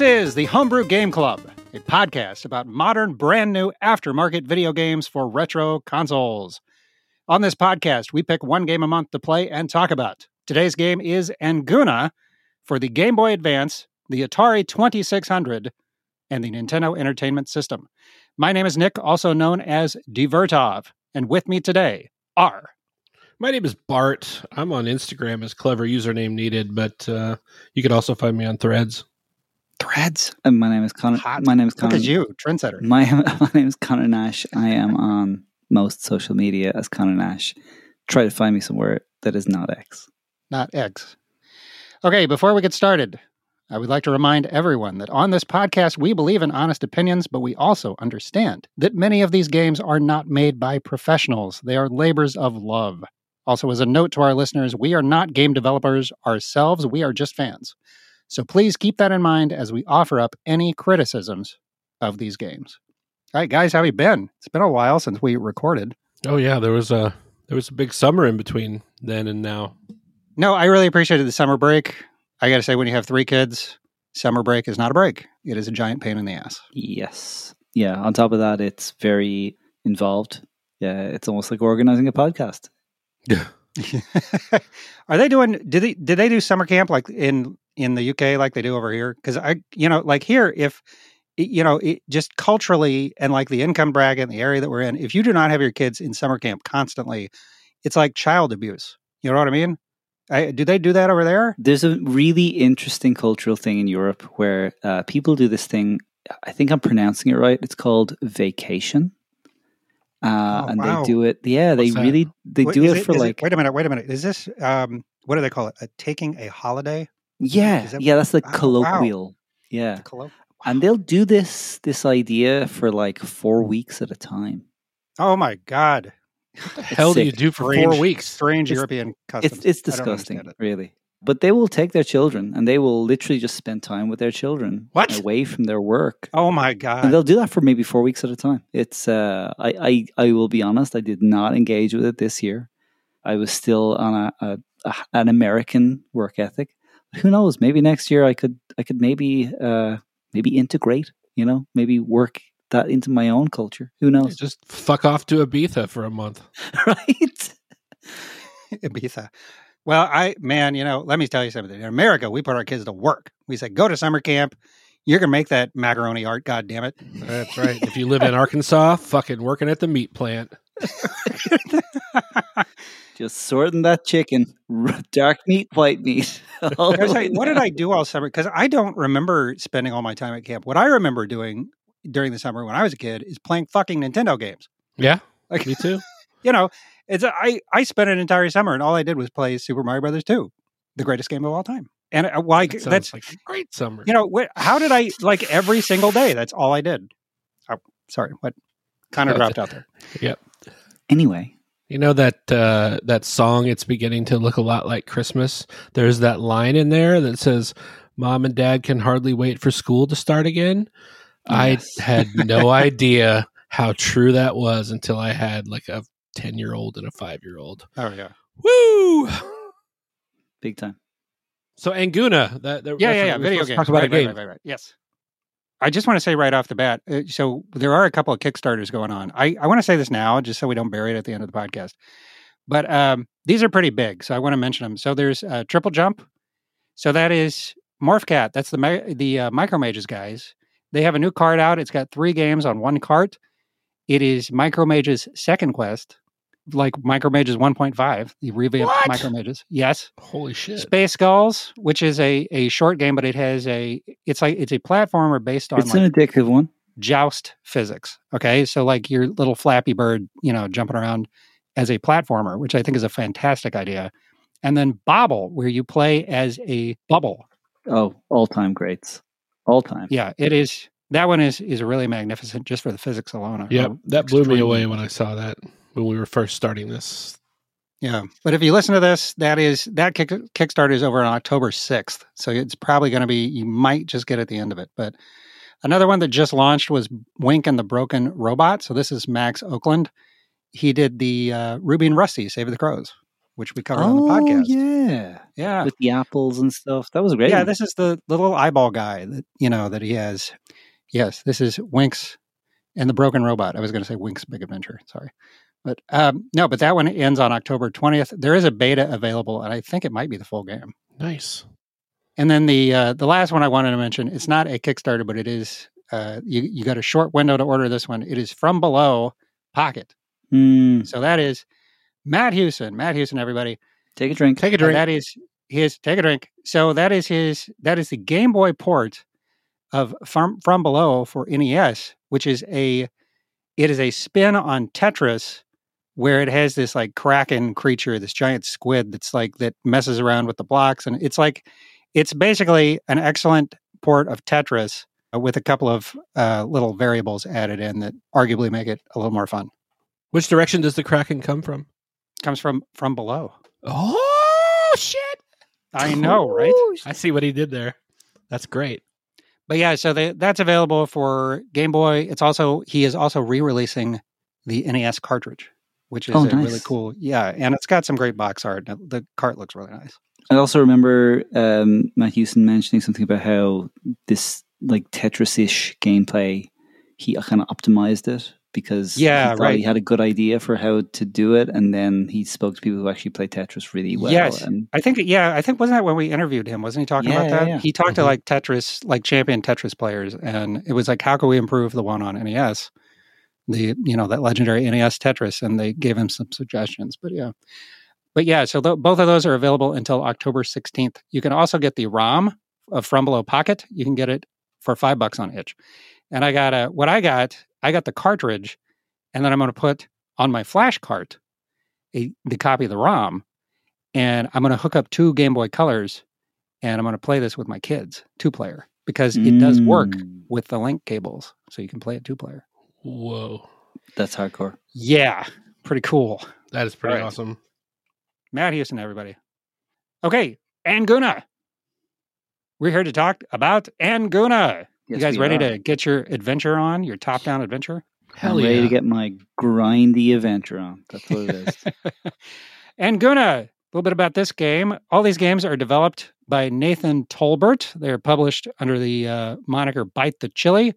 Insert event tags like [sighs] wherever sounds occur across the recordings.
This is the Homebrew Game Club, a podcast about modern, brand new aftermarket video games for retro consoles. On this podcast, we pick one game a month to play and talk about. Today's game is Anguna for the Game Boy Advance, the Atari 2600, and the Nintendo Entertainment System. My name is Nick, also known as Divertov, and with me today are My name is Bart. I'm on Instagram as clever username needed, but uh, you can also find me on Threads. Threads. And my name is Conor. Hot. My name is Conor. Look at you, trendsetter. My [laughs] my name is Conor Nash. I am on most social media as Conor Nash. Try to find me somewhere that is not X. not X. Okay, before we get started, I would like to remind everyone that on this podcast, we believe in honest opinions, but we also understand that many of these games are not made by professionals. They are labors of love. Also, as a note to our listeners, we are not game developers ourselves, we are just fans. So please keep that in mind as we offer up any criticisms of these games. All right, guys, how have you been? It's been a while since we recorded. Oh yeah, there was a there was a big summer in between then and now. No, I really appreciated the summer break. I got to say, when you have three kids, summer break is not a break. It is a giant pain in the ass. Yes. Yeah. On top of that, it's very involved. Yeah. It's almost like organizing a podcast. Yeah. [laughs] [laughs] Are they doing? Did they did they do summer camp like in in the UK like they do over here? Because I, you know, like here, if you know, it, just culturally and like the income bracket and the area that we're in, if you do not have your kids in summer camp constantly, it's like child abuse. You know what I mean? I, do they do that over there? There's a really interesting cultural thing in Europe where uh, people do this thing. I think I'm pronouncing it right. It's called vacation. Uh, Oh, and wow. they do it. Yeah, they What's really they do is it for like wait a minute, wait a minute. Is this um what do they call it? A taking a holiday? Yeah that- yeah that's the wow. colloquial yeah Collo- and they'll do this this idea for like four weeks at a time. Oh my god! What the hell do you do for four weeks? Strange It's- European customs. It's it's disgusting, it. really. But they will take their children and they will literally just spend time with their children What? away from their work. Oh my god! And they'll do that for maybe four weeks at a time. It's uh, I, I I will be honest, I did not engage with it this year. I was still on a, a, a an American work ethic. Who knows? Maybe next year I could I could maybe uh, maybe integrate. You know, maybe work that into my own culture. Who knows? Just fuck off to Ibiza for a month. [laughs] right? [laughs] Ibiza. Well, I man, you know, let me tell you something. In America, we put our kids to work. We say, go to summer camp. You're gonna make that macaroni art. God damn it! That's right. if you live in Arkansas, fucking working at the meat plant. [laughs] Just sorting that chicken, dark meat, white meat. I was like, what did. I do all summer? Because I don't remember spending all my time at camp. What I remember doing during the summer when I was a kid is playing fucking Nintendo games. Yeah, Like me too. [laughs] you know, it's a, I I spent an entire summer and all I did was play Super Mario Brothers 2, the greatest game of all time. And uh, like That that's like a great summer. you know what? How did I like every single day? That's all I did. Oh, sorry, what? Kind of dropped out there. Yep. Anyway, You know that uh, that song? It's beginning to look a lot like Christmas. There's that line in there that says, "Mom and Dad can hardly wait for school to start again." Yes. I [laughs] had no [laughs] idea how true that was until I had like a ten year old and a five year old. Oh yeah, Woo! big time. So Anguna, that, that yeah, that's yeah, yeah. we were Video game. Talk about right, a game. Right, right, right, right. Yes. I just want to say right off the bat. Uh, so there are a couple of Kickstarters going on. I, I want to say this now, just so we don't bury it at the end of the podcast. But um, these are pretty big, so I want to mention them. So there's uh, Triple Jump. So that is Morphcat. That's the the uh, Micro Mages guys. They have a new card out. It's got three games on one cart. It is Micro Mages Second Quest, like Micro Mages 1.5, the revamped What? Micro Mages. Yes. Holy shit! Space Skulls, which is a, a short game, but it has a it's like it's a platformer based on It's like an addictive one. joust physics. Okay, so like your little Flappy Bird, you know, jumping around as a platformer, which I think is a fantastic idea. And then Bobble, where you play as a bubble. Oh, all time greats. All time. Yeah, it is. That one is is really magnificent just for the physics alone. Yep, Oh, that blew me away when I saw that when we were first starting this. Yeah, but if you listen to this, that is that kick, Kickstarter is over on October sixth, so it's probably going to be. You might just get at the end of it, but another one that just launched was Wink and the Broken Robot. So this is Max Oakland. He did the uh, Ruby and Rusty Save the Crows, which we covered on the podcast. Oh, yeah. Yeah. With the apples and stuff. That was great. yeah, this is the little eyeball guy that you know that he has. Yes, this is Winks and the Broken Robot. I was going to say Winks Big Adventure. Sorry, but um, no, but that one ends on October twentieth. There is a beta available, and I think it might be the full game. Nice. And then the uh, the last one I wanted to mention. It's not a Kickstarter, but it is. Uh, you you got a short window to order this one. It is from below Pocket. Mm, So that is Matt Hewson. Matt Hewson, everybody. take a drink. Take a drink. that is his take a drink. So that is his that is the Game Boy port of from from below for NES, which is a it is a spin on Tetris where it has this like kraken creature, this giant squid that's like that messes around with the blocks and it's like it's basically an excellent port of Tetris uh, with a couple of uh, little variables added in that arguably make it a little more fun. Which direction does the Kraken come from? Comes from from below. Oh shit! I know, right? I see what he did there. That's great. But yeah, so they, that's available for Game Boy. It's also he is also re-releasing the NES cartridge, which is Oh, a really cool. Yeah, and it's got some great box art. The cart looks really nice. I also remember um, Matt Hewson mentioning something about how this like Tetris-ish gameplay, he kind of optimized it because Yeah, he thought right. he had a good idea for how to do it, and then he spoke to people who actually play Tetris really well. Yes. and I think yeah, I think wasn't that when we interviewed him? Wasn't he talking Yeah, about that? yeah. He talked to Mhm. like Tetris, like champion Tetris players, and it was like, how can we improve the one on NES? The you know that legendary NES Tetris, and they gave him some suggestions. But yeah, but yeah, so th- both of those are available until October sixteenth. You can also get the ROM of From Below Pocket. You can get it for five bucks on Itch. And I got a what I got. I got the cartridge, and then I'm going to put on my flash cart a, the copy of the ROM, and I'm going to hook up two Game Boy Colors, and I'm going to play this with my kids, two player, because it does work Mm, with the link cables, so you can play it two player. Whoa, That's hardcore. Yeah, pretty cool. that is pretty Right. awesome. Matt Hewson, everybody. Okay, Anguna. We're here to talk about Anguna. you guys ready are. to get your adventure on, your top down adventure? Hell I'm yeah! ready to get my grindy adventure on. That's what it is. [laughs] Anguna. A little bit about this game. All these games are developed by Nathan Tolbert. They're published under the uh, moniker Bite the Chili.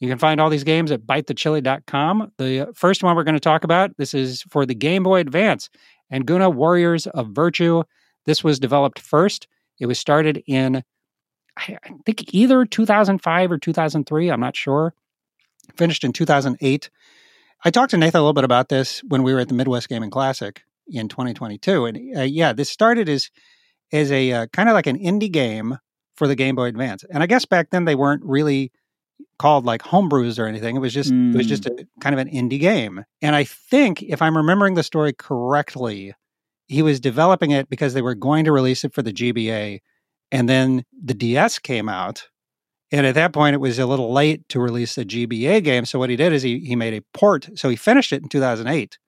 You can find all these games at bitethechili.com. The first one we're going to talk about, this is for the Game Boy Advance, Anguna Warriors of Virtue. This was developed first. It was started in, I think, either 2005 or 2003. I'm not sure. Finished in 2008. I talked to Nathan a little bit about this when we were at the Midwest Gaming Classic in 2022. And uh, yeah, this started as as a uh, kind of like an indie game for the Game Boy Advance. And I guess back then they weren't really called like homebrews or anything. It was just it was just a kind of an indie game. And I think if I'm remembering the story correctly, he was developing it because they were going to release it for the GBA and then the DS came out. And at that point, it was a little late to release the GBA game. So what he did is he he made a port. So he finished it in 2008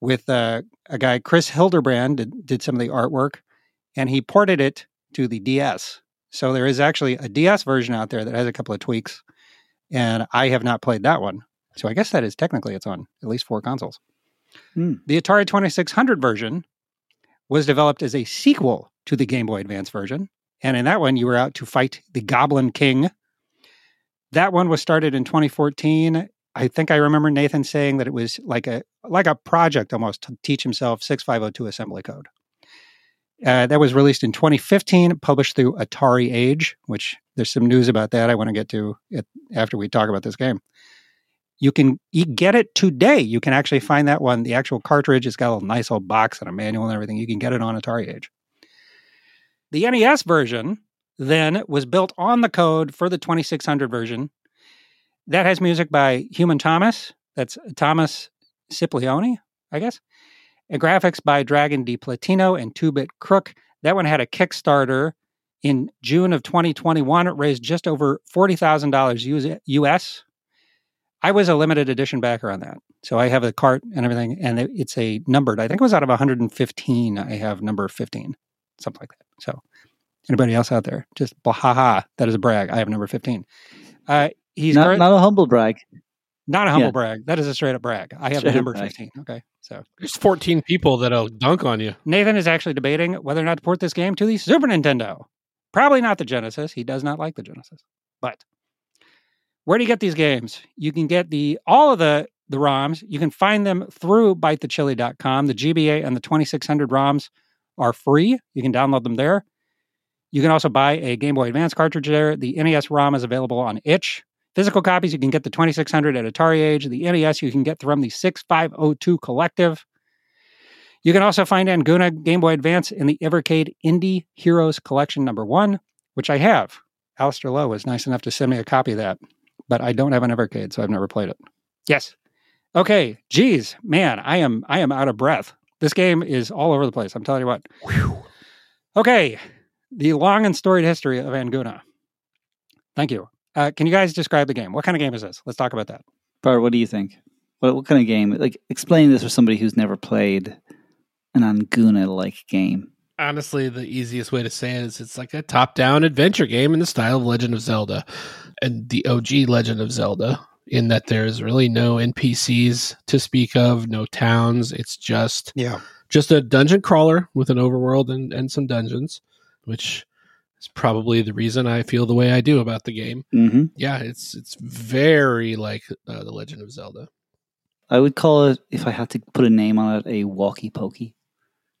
with uh, a guy Chris Hildebrand did, did some of the artwork, and he ported it to the DS. So there is actually a DS version out there that has a couple of tweaks, and I have not played that one. So I guess that is technically it's on at least four consoles. Hmm. The Atari 2600 version was developed as a sequel to the Game Boy Advance version. And in that one, you were out to fight the Goblin King. That one was started in 2014. I think I remember Nathan saying that it was like a like a project almost to teach himself 6502 assembly code. Uh, that was released in 2015, published through AtariAge, which there's some news about that I want to get to it after we talk about this game. You can you get it today. You can actually find that one. The actual cartridge it's got a nice old box and a manual and everything. You can get it on AtariAge. The NES version then was built on the code for the 2600 version. That has music by Human Thomas. That's Thomas Ciplione, I guess. Graphics by Dragon de Platino and 2 Bit Crook. That one had a Kickstarter in June of 2021. It raised just over $40,000 US. I was a limited edition backer on that. So I have a cart and everything, and it's a numbered. I think it was out of 115. I have number 15, something like that. So anybody else out there, just ha ha, that is a brag. I have number 15. Uh, he's not, current- not a humble brag. Not a humble Yeah. brag. That is a straight up brag. I have Straight the number brag. 15. Okay. So There's 14 people that'll dunk on you. Nathan is actually debating whether or not to port this game to the Super Nintendo. Probably not the Genesis. He does not like the Genesis. But where do you get these games? You can get the all of the the ROMs. You can find them through bitethechili.com. The GBA and the 2600 ROMs are free. You can download them there. You can also buy a Game Boy Advance cartridge there. The NES ROM is available on itch. Physical copies, you can get the 2600 at AtariAge. The NES, you can get from the 6502 Collective. You can also find Anguna Game Boy Advance in the Evercade Indie Heroes Collection number one, which I have. Alistair Lowe was nice enough to send me a copy of that, but I don't have an Evercade, so I've never played it. Yes. Okay. Geez, man, I am I am out of breath. This game is all over the place. I'm telling you what. Okay. The long and storied history of Anguna. Thank you. Uh, can you guys describe the game? What kind of game is this? Let's talk about that. Bart, what do you think? What, what kind of game? Like, explain this for somebody who's never played an Anguna like game. Honestly, the easiest way to say it is it's like a top down adventure game in the style of Legend of Zelda and the OG Legend of Zelda, in that there's really no NPCs to speak of, no towns. It's just Yeah. just a dungeon crawler with an overworld and, and some dungeons, which is probably the reason I feel the way I do about the game. hmm Yeah, it's it's very like uh, the Legend of Zelda. I would call it, if I had to put a name on it, a walkie pokey.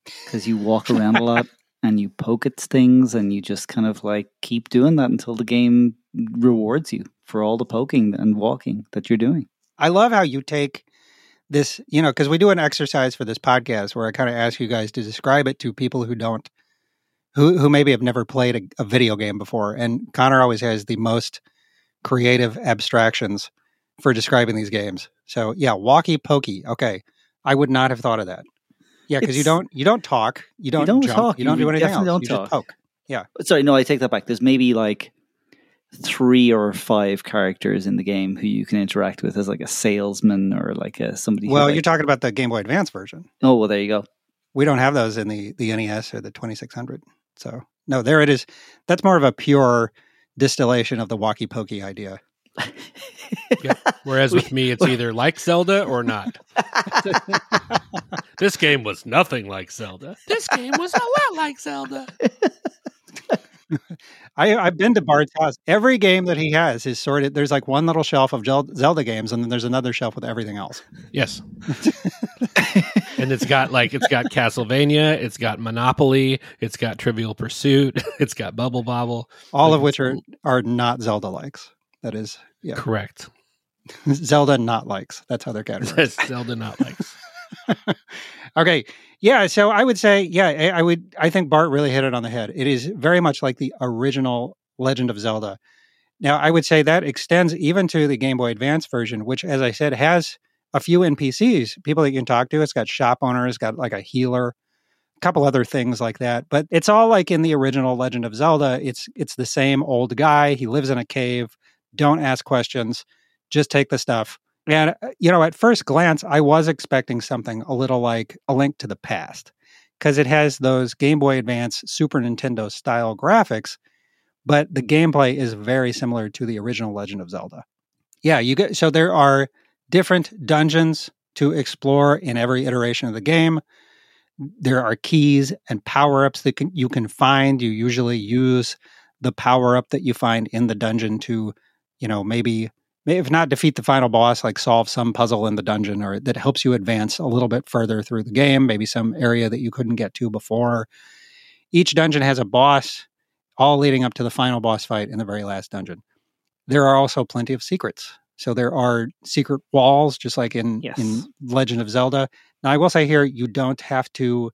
Because you walk around a lot [laughs] and you poke at things and you just kind of like keep doing that until the game rewards you for all the poking and walking that you're doing. I love how you take this, you know, because we do an exercise for this podcast where I kind of ask you guys to describe it to people who don't, who who maybe have never played a, a video game before. And Conor always has the most creative abstractions for describing these games. So yeah, walkie pokey. Okay, I would not have thought of that. Yeah, because you don't you don't talk, you don't, don't jump, talk, you don't you do anything else. don't you talk. just poke. Yeah. Sorry, no, I take that back. There's maybe like three or five characters in the game who you can interact with as like a salesman or like a somebody. Well, like- you're talking about the Game Boy Advance version. Oh well, there you go. We don't have those in the the NES or the 2600. So no, there it is. That's more of a pure distillation of the walkie pokey idea. Whereas [laughs] with me, it's either like Zelda or not. [laughs] this game was nothing like Zelda. This game was a lot like Zelda. [laughs] I, I've been to Bart's house. Every game that he has is sorted. There's like one little shelf of Zelda games, and then there's another shelf with everything else. Yes. And it's got like it's got Castlevania, it's got Monopoly, it's got Trivial Pursuit, [laughs] it's got Bubble Bobble. All Like, of which are are not Zelda likes. That is, yeah, Correct. [laughs] Zelda not likes. That's how they're categorized. [laughs] Zelda not likes. okay, yeah. So I would say, yeah, I, I would. I think Bart really hit it on the head. It is very much like the original Legend of Zelda. Now, I would say that extends even to the Game Boy Advance version, which, as I said, has a few NPCs, people that you can talk to. It's got shop owners, got like a healer, a couple other things like that. But it's all like in the original Legend of Zelda. It's it's the same old guy. He lives in a cave. Don't ask questions. Just take the stuff. And uh, you know, at first glance, I was expecting something a little like a link to the past because it has those Game Boy Advance, Super Nintendo style graphics, but the gameplay is very similar to the original Legend of Zelda. Yeah, you get so there are different dungeons to explore in every iteration of the game. There are keys and power ups that can, you can find. You usually use the power up that you find in the dungeon to, you know, maybe if not defeat the final boss, like solve some puzzle in the dungeon or that helps you advance a little bit further through the game, maybe some area that you couldn't get to before. Each dungeon has a boss, all leading up to the final boss fight in the very last dungeon. There are also plenty of secrets. So there are secret walls, just like in, Yes. in Legend of Zelda. Now, I will say here, you don't have to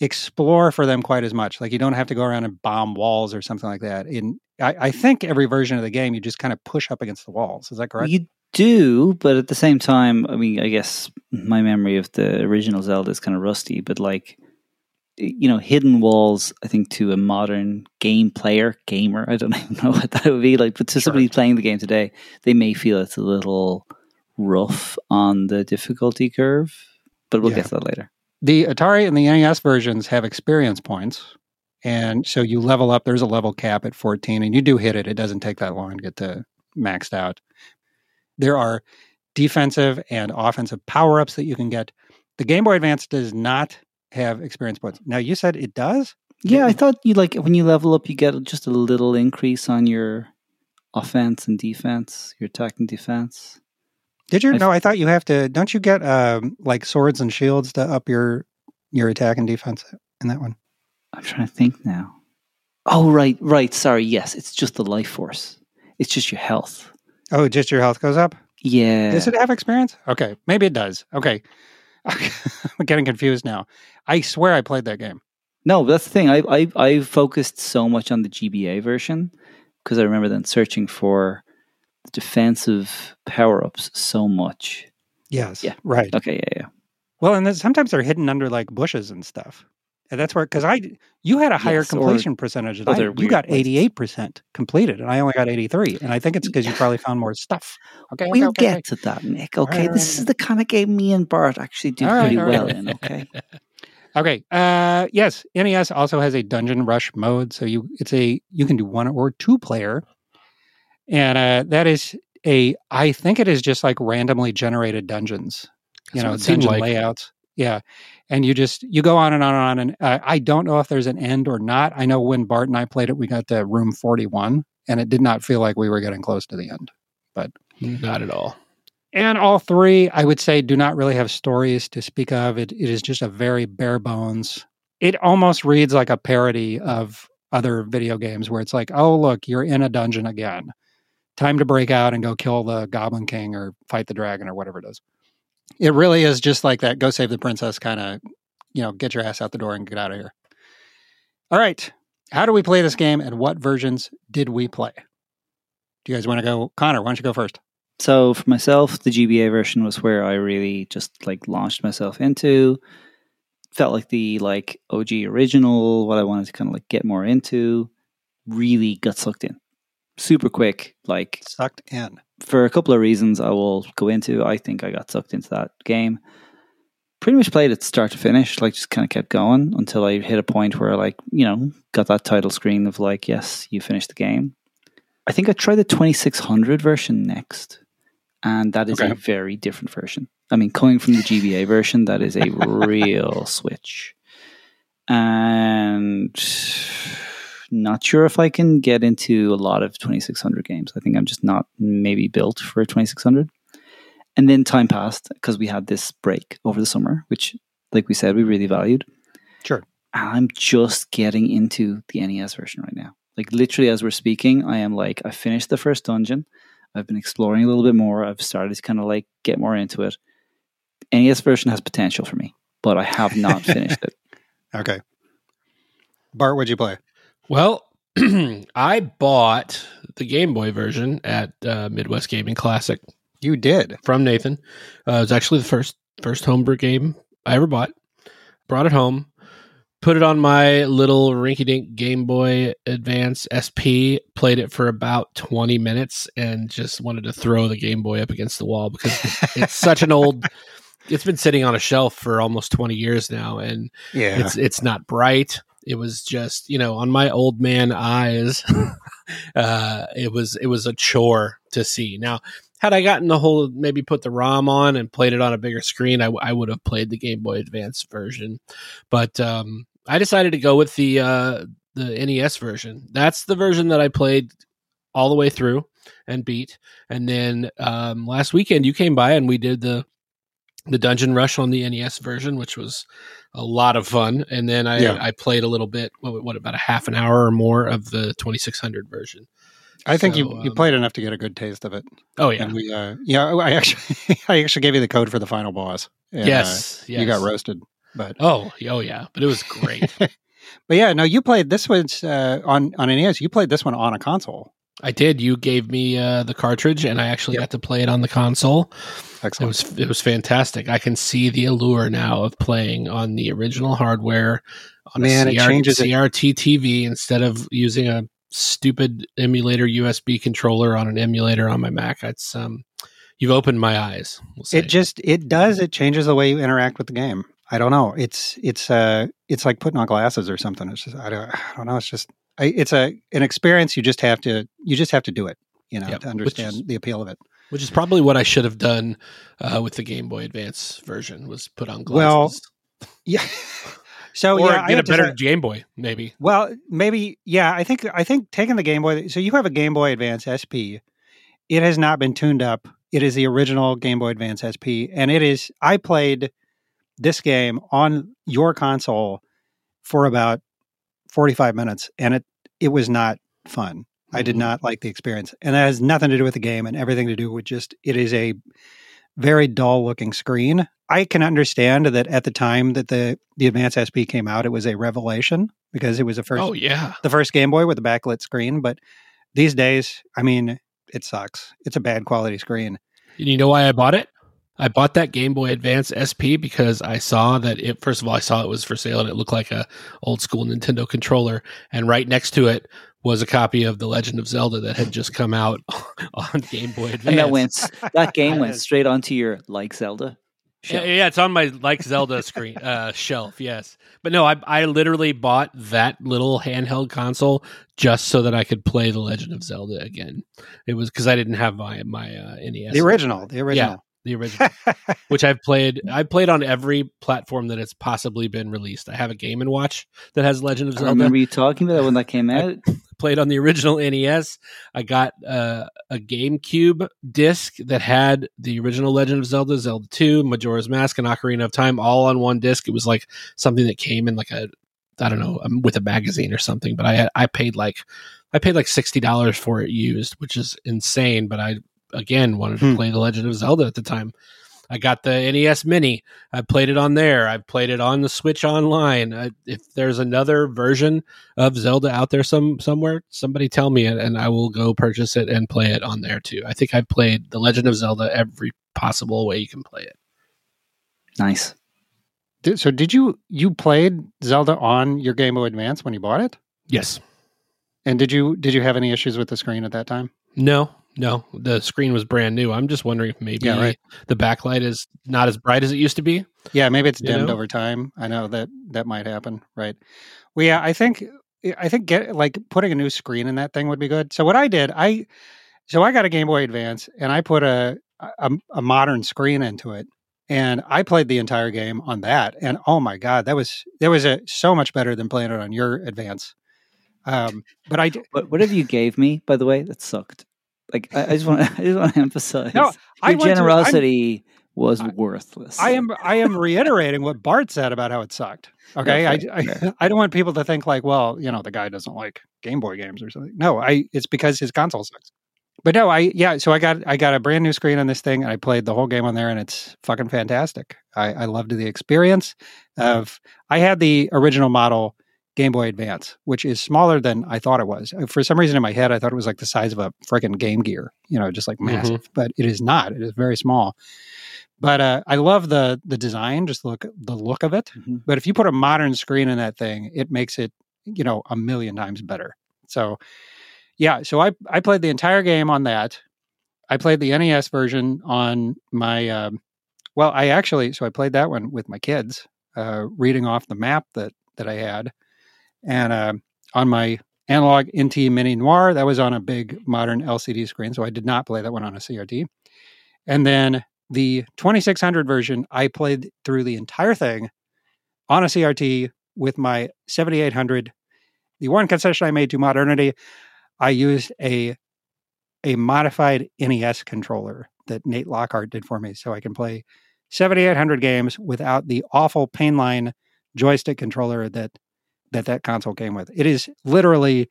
explore for them quite as much. Like you don't have to go around and bomb walls or something like that. In I, I think every version of the game, you just kind of push up against the walls. Is that correct? You do, but at the same time, I mean, I guess my memory of the original Zelda is kind of rusty, but like, you know, hidden walls, I think to a modern game player, gamer, I don't [laughs] even know what that would be like, but to Sure. somebody playing the game today, they may feel it's a little rough on the difficulty curve, but we'll Yeah. get to that later. the Atari and the NES versions have experience points. And so you level up, there's a level cap at 14, and you do hit it. It doesn't take that long to get to maxed out. There are defensive and offensive power ups that you can get. The Game Boy Advance does not have experience points. Now, you said it does? Yeah, I thought you like when you level up, you get just a little increase on your offense and defense, your attack and defense. Did you? I- No, I thought you have to. Don't you get um, like swords and shields to up your your attack and defense in that one? I'm trying to think now. Oh, right, right. Sorry. Yes, it's just the life force. It's just your health. Oh, just your health goes up? Yeah. Does it have experience? Okay, maybe it does. Okay. [laughs] I'm getting confused now. I swear I played that game. No, that's the thing. I I I focused so much on the GBA version because I remember then searching for the defensive power ups so much. Yes. Yeah. Right. Okay, yeah, yeah. Well, and then sometimes they're hidden under like bushes and stuff. And that's where, because I, you had a higher Yes, or completion percentage than I. You got 88% completed, and I only got 83. And I think it's because you probably found more stuff. Okay. okay, We'll okay, get okay. to that, Nick. Okay, right, this right, is the kind of game me and Bart actually do All right, pretty all right. well [laughs] in. Okay, Okay. Uh, yes, NES also has a dungeon rush mode, so you it's a you can do one or two player, and uh, that is a I think it is just like randomly generated dungeons, you That's know, what dungeon like. layouts. Yeah, and you just you go on and on and on, and uh, I don't know if there's an end or not. I know when Bart and I played it, we got to room forty one, and it did not feel like we were getting close to the end. But not at all. And all three, I would say, do not really have stories to speak of. It, it is just a very bare bones. It almost reads like a parody of other video games where it's like, oh, look, you're in a dungeon again. Time to break out and go kill the Goblin King or fight the dragon or whatever it is. It really is just like that go save the princess kind of, you know, get your ass out the door and get out of here. All right. How do we play this game and what versions did we play? Do you guys want to go? Conor, why don't you go first? so for myself, the GBA version was where I really just like launched myself into. Felt like the like OG original, what I wanted to kind of like get more into. Really got sucked in, super quick. Like Sucked in. for a couple of reasons I will go into. I think I got sucked into that game. Pretty much played it start to finish, like just kind of kept going until I hit a point where like, you know, got that title screen of like, yes, you finished the game. I think I tried the 2600 version next, and that is Okay. a very different version. I mean, coming from the GBA version, that is a [laughs] real switch. And not sure if I can get into a lot of 2600 games. I think I'm just not maybe built for 2600. And then time passed because we had this break over the summer, which, like we said, we really valued. Sure. I'm just getting into the NES version right now. Like literally, as we're speaking, I am like, I finished the first dungeon. I've been exploring a little bit more. I've started to kind of like get more into it. NES version has potential for me, but I have not [laughs] finished it. Okay. Bart, what'd you play? Well, [clears throat] I bought the Game Boy version at uh, Midwest Gaming Classic You did. from Nathan. Uh, it was actually the first first homebrew game I ever bought. Brought it home, put it on my little rinky-dink Game Boy Advance SP. Played it for about twenty minutes and just wanted to throw the Game Boy up against the wall because [laughs] it's such an old. It's been sitting on a shelf for almost twenty years now, and Yeah. it's it's not bright. It was just you know on my old man eyes, [laughs] uh, it was it was a chore to see. Now, had I gotten the whole maybe put the ROM on and played it on a bigger screen, I would have played the Game Boy Advance version. But um, I decided to go with the uh, the NES version. That's the version that I played all the way through and beat. And then um, last weekend you came by and we did the the dungeon rush on the NES version, which was a lot of fun. And then I, Yeah. I played a little bit, what, what about a half an hour or more of the 2600 version. I think you, So, you um, played enough to get a good taste of it. Oh yeah, And we, uh, yeah, I actually, [laughs] I actually gave you the code for the final boss. And, uh, yes, yes. You got roasted, but, Oh, oh yeah, but it was great. [laughs] but yeah, no, you played this was uh, on on NES. You played this one on a console. I did. You gave me uh, the cartridge, and I actually Yep. got to play it on the console. It was it was fantastic. I can see the allure now of playing on the original hardware on Man, a it CR, changes it. CRT TV instead of using a stupid emulator USB controller on an emulator on my Mac. It's um, you've opened my eyes. We'll. It just it does it changes the way you interact with the game. I don't know. It's it's uh it's like putting on glasses or something. It's just I don't I don't know. It's just I, it's a an experience. You just have to you just have to do it. You know Yep. to understand is- the appeal of it. Which is probably what I should have done uh, with the Game Boy Advance version was put on glasses. Well. Yeah. [laughs] So or yeah, I get a better say- Game Boy, maybe. Well, maybe yeah. I think I think taking the Game Boy. So you have a Game Boy Advance SP. It has not been tuned up. It is the original Game Boy Advance SP, and it is. I played this game on your console for about forty five minutes, and it it was not fun. I did Mhm. not like the experience, and that has nothing to do with the game and everything to do with just it is a very dull looking screen. I can understand that at the time that the the Advance SP came out, it was a revelation because it was the first Oh yeah. the first Game Boy with a backlit screen. But these days, I mean, it sucks. It's a bad quality screen. And you know why I bought it? I bought that Game Boy Advance SP because I saw that it first of all I saw it was for sale and it looked like a old school Nintendo controller and right next to it was a copy of The Legend of Zelda that had just come out [laughs] on Game Boy Advance. And that went that [laughs] game went straight onto your like Zelda. Yeah, shelf. yeah, it's on my like Zelda screen [laughs] uh, shelf. Yes, but no, I I literally bought that little handheld console just so that I could play The Legend of Zelda again. It was because I didn't have my my uh, NES. the original, the original. The original, [laughs] which I've played. I've played on every platform that it's possibly been released. I have a Game and Watch that has Legend of Zelda. I remember you talking about that when that came [laughs] I- out. played on the original NES. I got uh, a GameCube disc that had the original Legend of Zelda, Zelda 2, Majora's Mask, and Ocarina of Time all on one disc. It was like something that came in like a, I don't know, um, with a magazine or something. But I I paid like, I paid like sixty dollars for it used, which is insane. But I again wanted to Hmm. play the Legend of Zelda at the time. I got the NES Mini. I played it on there. I played it on the Switch Online. I, if there's another version of Zelda out there some somewhere, somebody tell me it, and I will go purchase it and play it on there too. I think I played The Legend of Zelda every possible way you can play it. Nice. Did- so did you you played Zelda on your Game Boy Advance when you bought it? Yes. And did you did you have any issues with the screen at that time? No. No. The screen was brand new. I'm just wondering if maybe Yeah, right. the backlight is not as bright as it used to be. Yeah, maybe it's You dimmed know? over time. I know that that might happen, right? Well, yeah, I think I think get like putting a new screen in that thing would be good. So what I did, I so I got a Game Boy Advance and I put a a, a modern screen into it, and I played the entire game on that. And oh my god, that was that was a so much better than playing it on your Advance. Um, but I d- But whatever you gave me, by the way, that sucked. Like I, I just want [laughs] I just want to emphasize No, your went to- generosity was I- worthless. I am I am reiterating what Bart said about how it sucked. Okay, I, fair, I. [laughs] I don't want people to think like, well, you know, the guy doesn't like Game Boy games or something. No, I it's because his console sucks. But no, I yeah, so I got I got a brand new screen on this thing and I played the whole game on there and it's fucking fantastic. I, I loved the experience mm-hmm. of I had the original model Game Boy Advance, which is smaller than I thought it was. For some reason in my head I thought it was like the size of a freaking Game Gear, you know, just like massive. But it is not. It is very small. But uh, I love the the design, just look the look of it. Mhm. But if you put a modern screen in that thing, it makes it you know a million times better. So yeah, so I I played the entire game on that. I played the NES version on my um, well, I actually so I played that one with my kids, uh, reading off the map that that I had, and uh, on my analog NT Mini Noir that was on a big modern LCD screen, so I did not play that one on a CRT. And then the 2600 version, I played through the entire thing on a CRT with my 7800. The one concession I made to modernity, I used a a modified NES controller that Nate Lockhart did for me, so I can play 7800 games without the awful Proline joystick controller that that that console came with. It is literally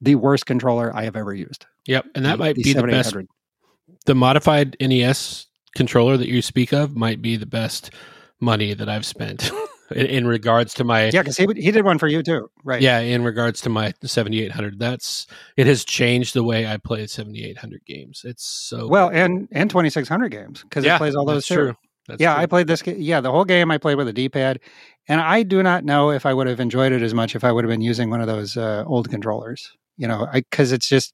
the worst controller I have ever used. Yep. And that The- might be the best the modified NES controller that you speak of might be the best money that I've spent [laughs] in, in regards to my Yeah, because he he did one for you too, right? yeah in regards to my 7800 that's it has changed the way I play 7800 games it's so Well, and and 2600 games because yeah it plays all those too. true that's yeah, true. I played this. Yeah, the whole game I played with a D-pad, and I do not know if I would have enjoyed it as much if I would have been using one of those uh, old controllers. You know, because it's just,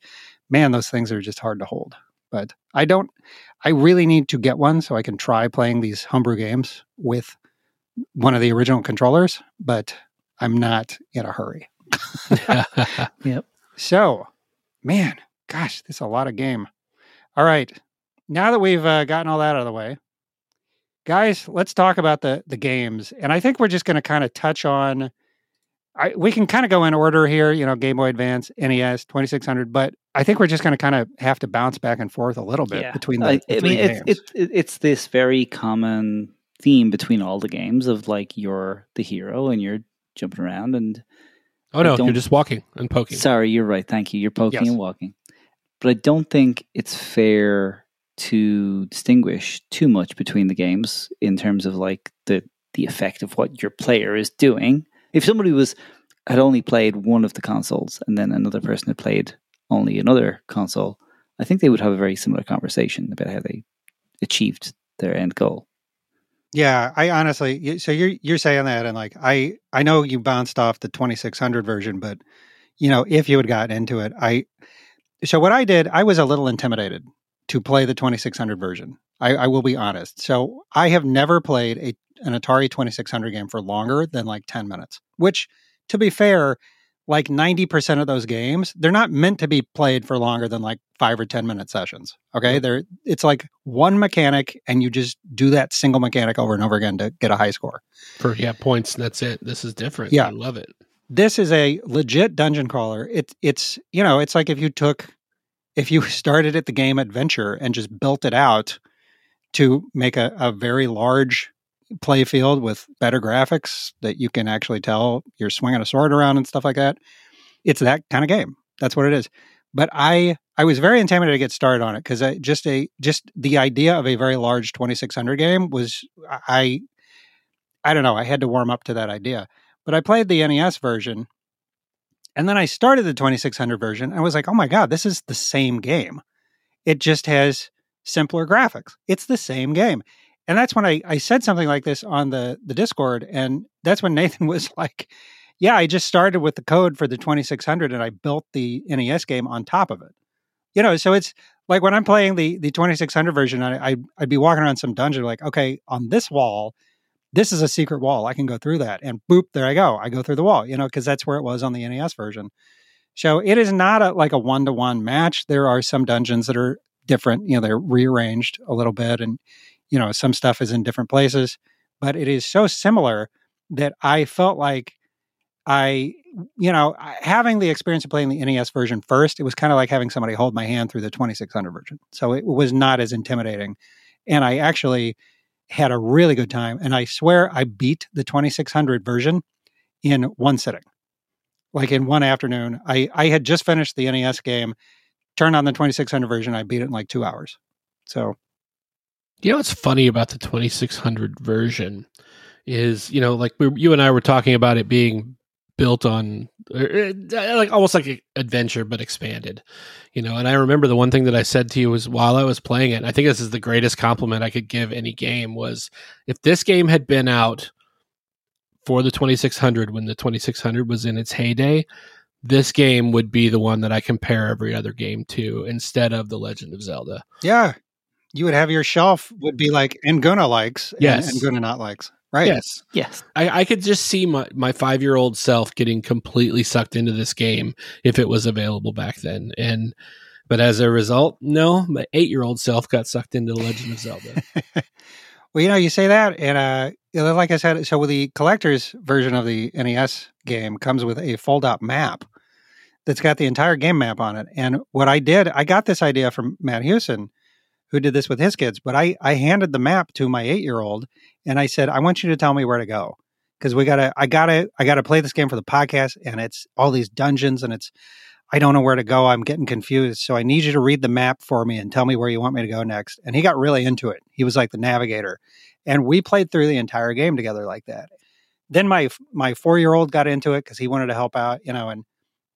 man, those things are just hard to hold. But I don't. I really need to get one so I can try playing these homebrew games with one of the original controllers. But I'm not in a hurry. [laughs] Yep. So, man, gosh, this is a lot of game. All right. now that we've uh, gotten all that out of the way, guys, let's talk about the the games. And I think we're just going to kind of touch on. I, we can kind of go in order here, you know, Game Boy Advance, NES, 2600, but I think we're just going to kind of have to bounce back and forth a little bit Yeah. between the, I, the I three mean, games. it's, it's it- it's this very common theme between all the games of like you're the hero and you're jumping around and Oh no, you're just walking and poking. sorry, you're right. Thank you. You're poking Yes. and walking, but I don't think it's fair to distinguish too much between the games in terms of like the the effect of what your player is doing. If somebody was had only played one of the consoles and then another person had played only another console, I think they would have a very similar conversation about how they achieved their end goal. Yeah, I honestly, so you're you're saying that, and like I I know you bounced off the 2600 version, but you know if you had gotten into it, I so what I did, I was a little intimidated to play the 2600 version. I, I will be honest. So I have never played a an Atari 2600 game for longer than like 10 minutes. Which, to be fair, like 90% of those games, they're not meant to be played for longer than like five or 10 minute sessions. Okay. They're, it's like one mechanic and you just do that single mechanic over and over again to get a high score. For yeah, points. That's it. This is different. Yeah. I love it. This is a legit dungeon crawler. It's, it's, you know, it's like if you took, if you started at the game adventure and just built it out to make a, a very large play field with better graphics that you can actually tell you're swinging a sword around and stuff like that. It's that kind of game. That's what it is. But I I was very intimidated to get started on it because I just a just the idea of a very large 2600 game was I I don't know I had to warm up to that idea. But I played the NES version, and then I started the 2600 version. I was like, oh my god, this is the same game. It just has simpler graphics. It's the same game and that's when I, I said something like this on the the discord and that's when [laughs] nathan was like yeah i just started with the code for the 2600 and i built the nes game on top of it you know so it's like when i'm playing the the 2600 version I, I i'd be walking around some dungeon like okay on this wall this is a secret wall i can go through that and boop there i go i go through the wall you know because that's where it was on the nes version. So it is not a, like a one-to-one match there are some dungeons that are different you know they're rearranged a little bit and you know some stuff is in different places but it is so similar that i felt like i you know having the experience of playing the nes version first it was kind of like having somebody hold my hand through the 2600 version so it was not as intimidating and i actually had a really good time and i swear i beat the 2600 version in one sitting. Like in one afternoon i i had just finished the nes game turned on the 2600 version i beat it in like two hours. So You know what's funny about the 2600 version is, you know, like we, you and I were talking about it being built on Uh, like almost like adventure but expanded. You know, and I remember the one thing that I said to you was while I was playing it, I think this is the greatest compliment I could give any game was if this game had been out for the 2600 when the 2600 was in its heyday, this game would be the one that I compare every other game to instead of The Legend of Zelda. Yeah. You would have your shelf would be like Anguna likes and- Yes. and Anguna not likes. Right. Yes. Yes. I, I could just see my, my five year old self getting completely sucked into this game if it was available back then. And but as a result, no, my eight year old self got sucked into the Legend of Zelda. [laughs] well, you know, you say that, and uh, like I said, so with the collector's version of the NES game comes with a fold out map that's got the entire game map on it. And what I did, I got this idea from Matt Hewson, who did this with his kids, but I I handed the map to my eight year old, and I said, I want you to tell me where to go because we gotta, I gotta, I gotta play this game for the podcast, and it's all these dungeons, and it's I don't know where to go. I'm getting confused. So I need you to read the map for me and tell me where you want me to go next. And he got really into it. He was like the navigator. And we played through the entire game together like that. Then my my 4-year-old got into it cuz he wanted to help out, you know, and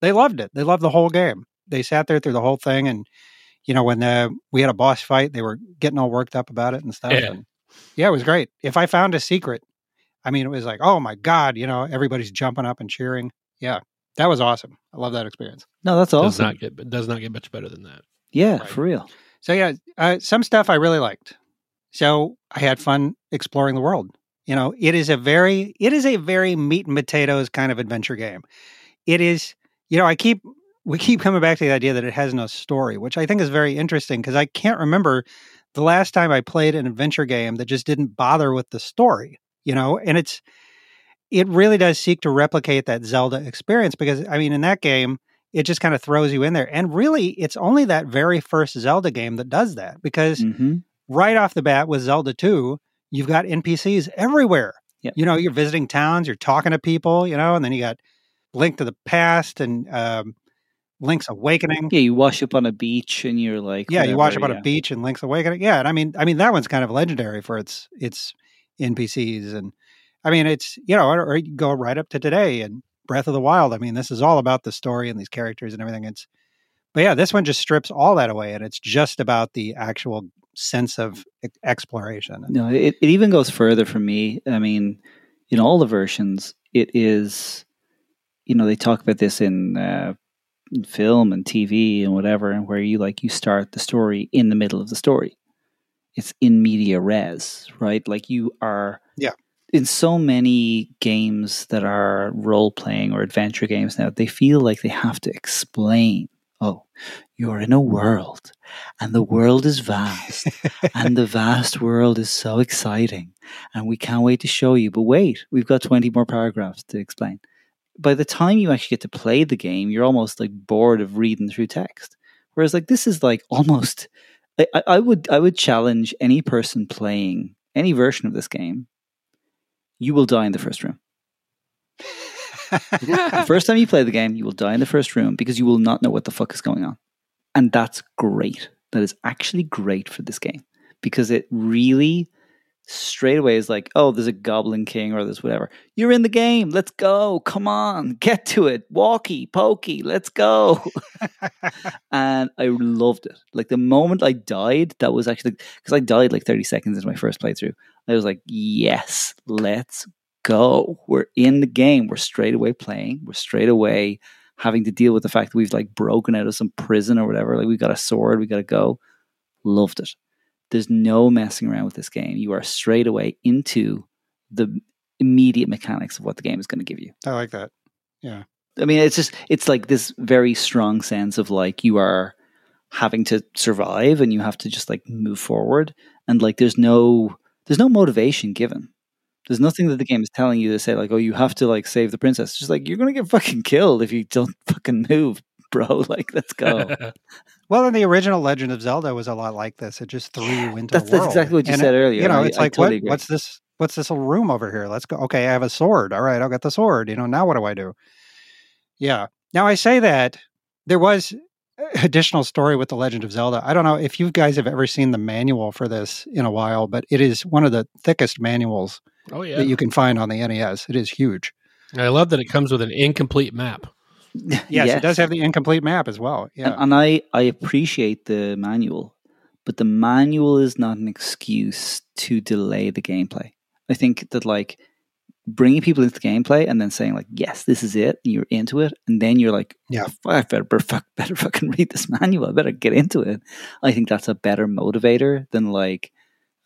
they loved it. They loved the whole game. They sat there through the whole thing and you know, when the, we had a boss fight, they were getting all worked up about it and stuff. Yeah. And yeah, it was great. If I found a secret, I mean, it was like, oh my God, you know, everybody's jumping up and cheering. Yeah, that was awesome. I love that experience. No, that's awesome. Does awesome. not get does not get much better than that. yeah, Right. for real. So yeah, uh, some stuff I really liked. So I had fun exploring the world. You know, it is a very it is a very meat and potatoes kind of adventure game. It is, you know, I keep we keep coming back to the idea that it has no story, which I think is very interesting because I can't remember the last time I played an adventure game that just didn't bother with the story, you know, and it's it really does seek to replicate that Zelda experience because I mean in that game it just kind of throws you in there and really it's only that very first Zelda game that does that because hmm right off the bat with Zelda 2 you've got NPCs everywhere. Yep. You know, you're visiting towns, you're talking to people, you know, and then you got Link to the Past and um, Link's Awakening. Yeah, you wash up on a beach and you're like, Yeah, you wash up whatever, on a beach and Link's Awakening. Yeah, and I mean, I mean that one's kind of legendary for its its NPCs, and I mean it's you know, or, or you go right up to today and Breath of the Wild. I mean, this is all about the story and these characters and everything. It's, but yeah, this one just strips all that away, and it's just about the actual sense of exploration. No, it, it even goes further for me. I mean, in all the versions, it is, you know, they talk about this in, uh, in film and TV and whatever, and where you like you start the story in the middle of the story. It's in media res, right? Like you are, Yeah. In so many games that are role playing or adventure games now, they feel like they have to explain. Oh, you're in a world, and the world is vast, [laughs] and the vast world is so exciting and we can't wait to show you but wait we've got 20 more paragraphs to explain by the time you actually get to play the game you're almost like bored of reading through text. Whereas like this is like [laughs] almost I, I- would i would challenge any person playing any version of this game you will die in the first room. The first time you play the game you will die in the first room because you will not know what the fuck is going on. And that's great. That is actually great for this game because it really straight away is like, oh, there's a Goblin King or there's whatever. You're in the game. Let's go. Come on. [laughs] Get to it. Walkie, pokey. Let's go. [laughs] and I loved it. Like the moment I died, that was actually because I died like 30 seconds into my first playthrough. I was like, yes, let's go. We're in the game. We're straight away playing. We're straight away having to deal with the fact that we've like broken out of some prison or whatever. Like we got a sword, we got to go. Loved it. There's no messing around with this game. You are straight away into the immediate mechanics of what the game is going to give you. I like that. Yeah. I mean, it's just it's like this very strong sense of like you are having to survive and you have to just like move forward and like there's no there's no motivation given. There's nothing that the game is telling you to say like, oh, you have to like save the princess. It's just like you're gonna get fucking killed if you don't [laughs] fucking move, bro. [laughs] Like, let's go. [laughs] Well, and the original Legend of Zelda was a lot like this. It just threw you into That's, the that's exactly what you And said it- earlier. You know, I- it's I like totally what, what's this? What's this little room over here? Let's go. Okay, I have a sword. All right, I'll get the sword. You know, now what do I do? Yeah. Now I say that there was additional story with the Legend of Zelda. I don't know if you guys have ever seen the manual for this in a while, but it is one of the thickest manuals oh yeah. that you can find on the NES. It is huge. I love that it comes with an incomplete map. [laughs] Yes, it does have the incomplete map as well. Yeah. And, and I, I appreciate the manual, but the manual is not an excuse to delay the gameplay. I think that like bringing people into the gameplay and then saying like, yes, this is it, and you're into it, and then you're like, Yeah. "Fuck, I better, better, [laughs] better fucking read this manual. I better get into it. I think that's a better motivator than like,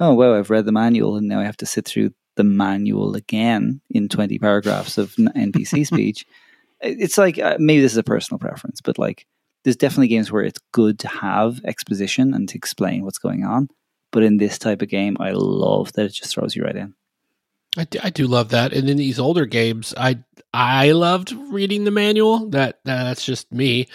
oh well, I've read the manual and now I have to sit through the manual again in 20 paragraphs of NPC [laughs] speech. It's like uh, maybe this is a personal preference, but like there's definitely games where it's good to have exposition and to explain what's going on. But in this type of game, I love that it just throws you right in. I do, I do love that. And in these older games, I I loved reading the manual. That that's just me.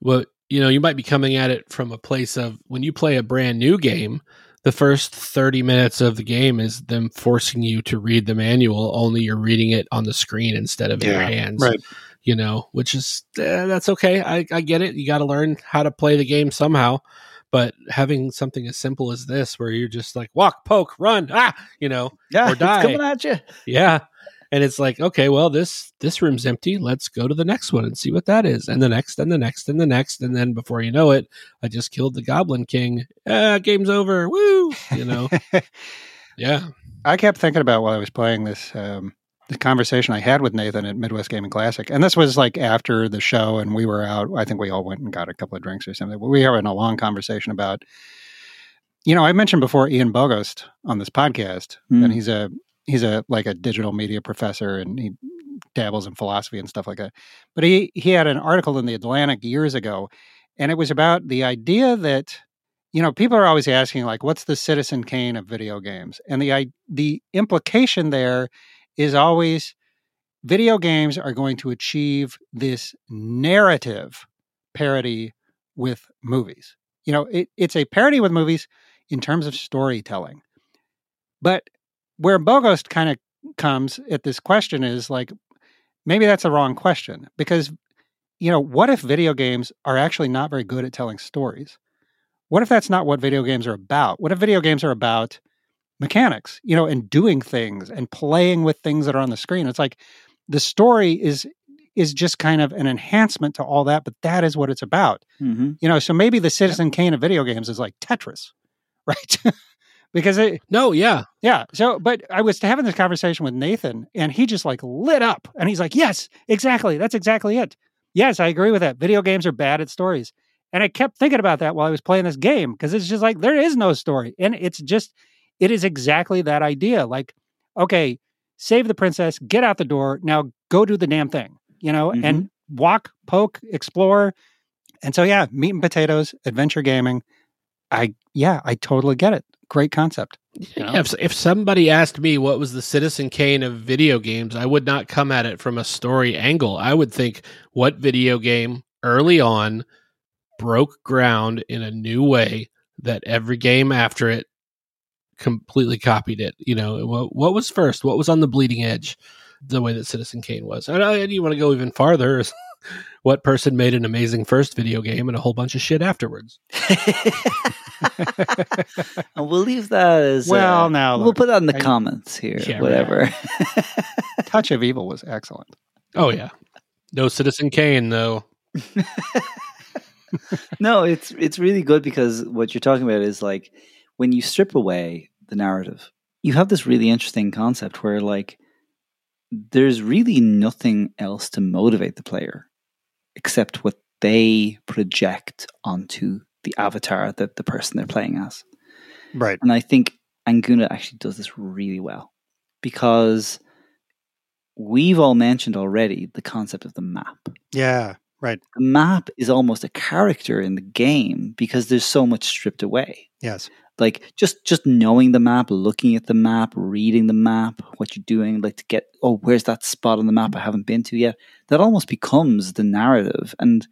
Well, you know, you might be coming at it from a place of when you play a brand new game, the first 30 minutes of the game is them forcing you to read the manual, only you're reading it on the screen instead of in your hands. right. You know, which is eh, that's okay. I, I get it. You got to learn how to play the game somehow. But having something as simple as this, where you're just like walk, poke, run, ah, you know, Yeah, Or it's die. coming at you. yeah. And it's like, okay, well, this this room's empty. Let's go to the next one and see what that is. And the next and the next and the next. And then before you know it, I just killed the Goblin King. Ah, game's over. Woo. You know? [laughs] yeah. I kept thinking about while I was playing this um, the conversation I had with Nathan at Midwest Gaming Classic, and this was like after the show, and we were out. I think we all went and got a couple of drinks or something. But we were having a long conversation about, you know, I mentioned before Ian Bogost on this podcast, Hmm. and he's a he's a like a digital media professor, and he dabbles in philosophy and stuff like that. But he he had an article in the Atlantic years ago, and it was about the idea that you know, people are always asking like, what's the Citizen Kane of video games? And the I, the implication there is always video games are going to achieve this narrative parody with movies. You know, it, it's a parody with movies in terms of storytelling. But where Bogost kind of comes at this question is like, maybe that's a wrong question because, you know, what if video games are actually not very good at telling stories? What if that's not what video games are about? What if video games are about mechanics, you know, and doing things and playing with things that are on the screen? It's like the story is is just kind of an enhancement to all that, but that is what it's about. Mm-hmm. You know, so maybe the Citizen Kane of video games is like Tetris, [laughs] right? because it, No, yeah. yeah. So, but I was having this conversation with Nathan, and he just like lit up, and he's like, "Yes, exactly. That's exactly it. Yes, I agree with that. Video games are bad at stories." And I kept thinking about that while I was playing this game because it's just like there is no story, and it's just it is exactly that idea. Like, okay, save the princess, get out the door, now go do the damn thing, you know, Mhm. and walk, poke, explore. And so, yeah, meat and potatoes, adventure gaming. I yeah, I totally get it. Great concept. You know? Yeah, if, if somebody asked me what was the Citizen Kane of video games, I would not come at it from a story angle. I would think what video game early on broke ground in a new way that every game after it completely copied it. You know, what, what was first? What was on the bleeding edge? The way that Citizen Kane was. And I, you want to go even farther? is [laughs] what person made an amazing first video game and a whole bunch of shit afterwards? [laughs] and we'll leave that as Well, uh, now, we'll put that in the I- comments here, Yeah, right. whatever. [laughs] Touch of Evil was excellent. Oh yeah, no Citizen Kane though. no, it's it's really good because what you're talking about is like when you strip away the narrative, you have this really interesting concept where like there's really nothing else to motivate the player except what they project onto the avatar that the person they're playing as. Right. And I think Anguna actually does this really well because we've all mentioned already the concept of the map. Yeah. Right. The map is almost a character in the game because there's so much stripped away. Yes. Like just just knowing the map, looking at the map, reading the map, what you're doing, like to get oh, where's that spot on the map I haven't been to yet? That almost becomes the narrative. And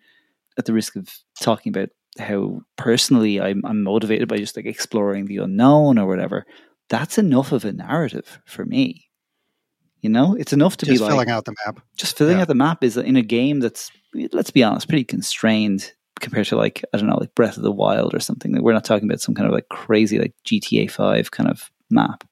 at the risk of talking about how personally I'm, I'm motivated by just like exploring the unknown or whatever, that's enough of a narrative for me. You know, it's enough to Just be like filling out the map. just filling Yeah. out the map is in a game that's let's be honest pretty constrained compared to like i don't know like breath of the wild or something. Like, we're not talking about some kind of like crazy like gta 5 kind of map.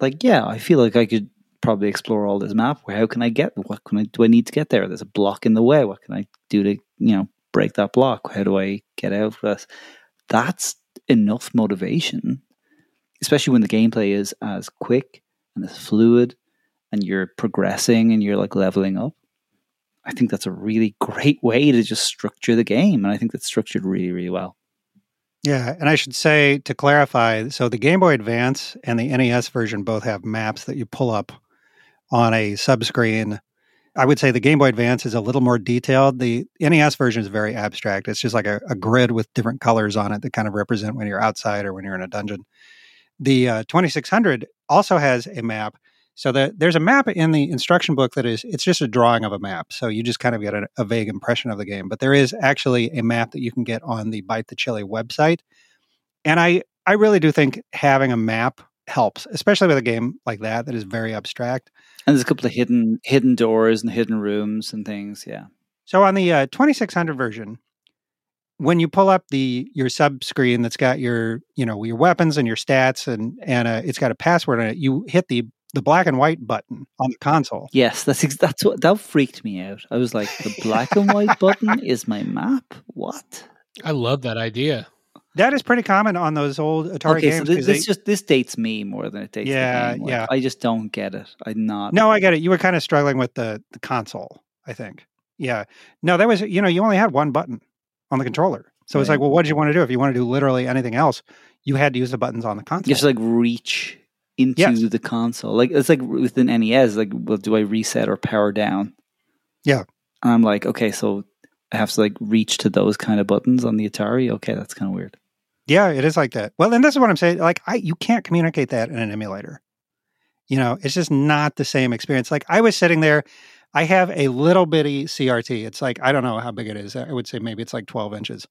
Like yeah i feel like i could probably explore all this map. Where how can i get what can i do i need to get there? There's a block in the way. What can i do to you know break that block? How do i get out of this? That's enough motivation especially when the gameplay is as quick and as fluid and you're progressing and you're like leveling up I think that's a really great way to just structure the game. And I think that's structured really, really well. Yeah, and I should say to clarify, so the Game Boy Advance and the NES version both have maps that you pull up on a subscreen. I would say the Game Boy Advance is a little more detailed. The NES version is very abstract. It's just like a, a grid with different colors on it that kind of represent when you're outside or when you're in a dungeon. The uh, 2600 also has a map. So that there's a map in the instruction book that is it's just a drawing of a map. So you just kind of get a, a vague impression of the game. But there is actually a map that you can get on the Bite the Chili website. And I I really do think having a map helps, especially with a game like that that is very abstract. And there's a couple of hidden hidden doors and hidden rooms and things. Yeah. So on the uh, 2600 version, when you pull up the your sub screen that's got your you know your weapons and your stats and and uh, it's got a password on it, you hit the the black and white button on the console. Yes, that's ex- that's what that freaked me out. I was like, the black and white [laughs] button is my map. What? I love that idea. That is pretty common on those old Atari okay, games. this, 'cause this they- just this dates me more than it dates. Yeah, the game. Yeah. I just don't get it. I'm not. no, I get it. You were kind of struggling with the the console. I think. Yeah. No, that was you know you only had one button on the controller, so it's like, well, what did you want to do? If you want to do literally anything else, you had to use the buttons on the console. You have to like reach into Yes. the console. Like it's like with an NES. Like, well, do I reset or power down? Yeah. And I'm like, okay, so I have to like reach to those kind of buttons on the Atari. Okay, that's kind of weird. Yeah, it is like that. Well, and this is what I'm saying. Like, I you can't communicate that in an emulator. You know, it's just not the same experience. Like, I was sitting there. I have a little bitty CRT. It's like I don't know how big it is. I would say maybe it's like 12 inches,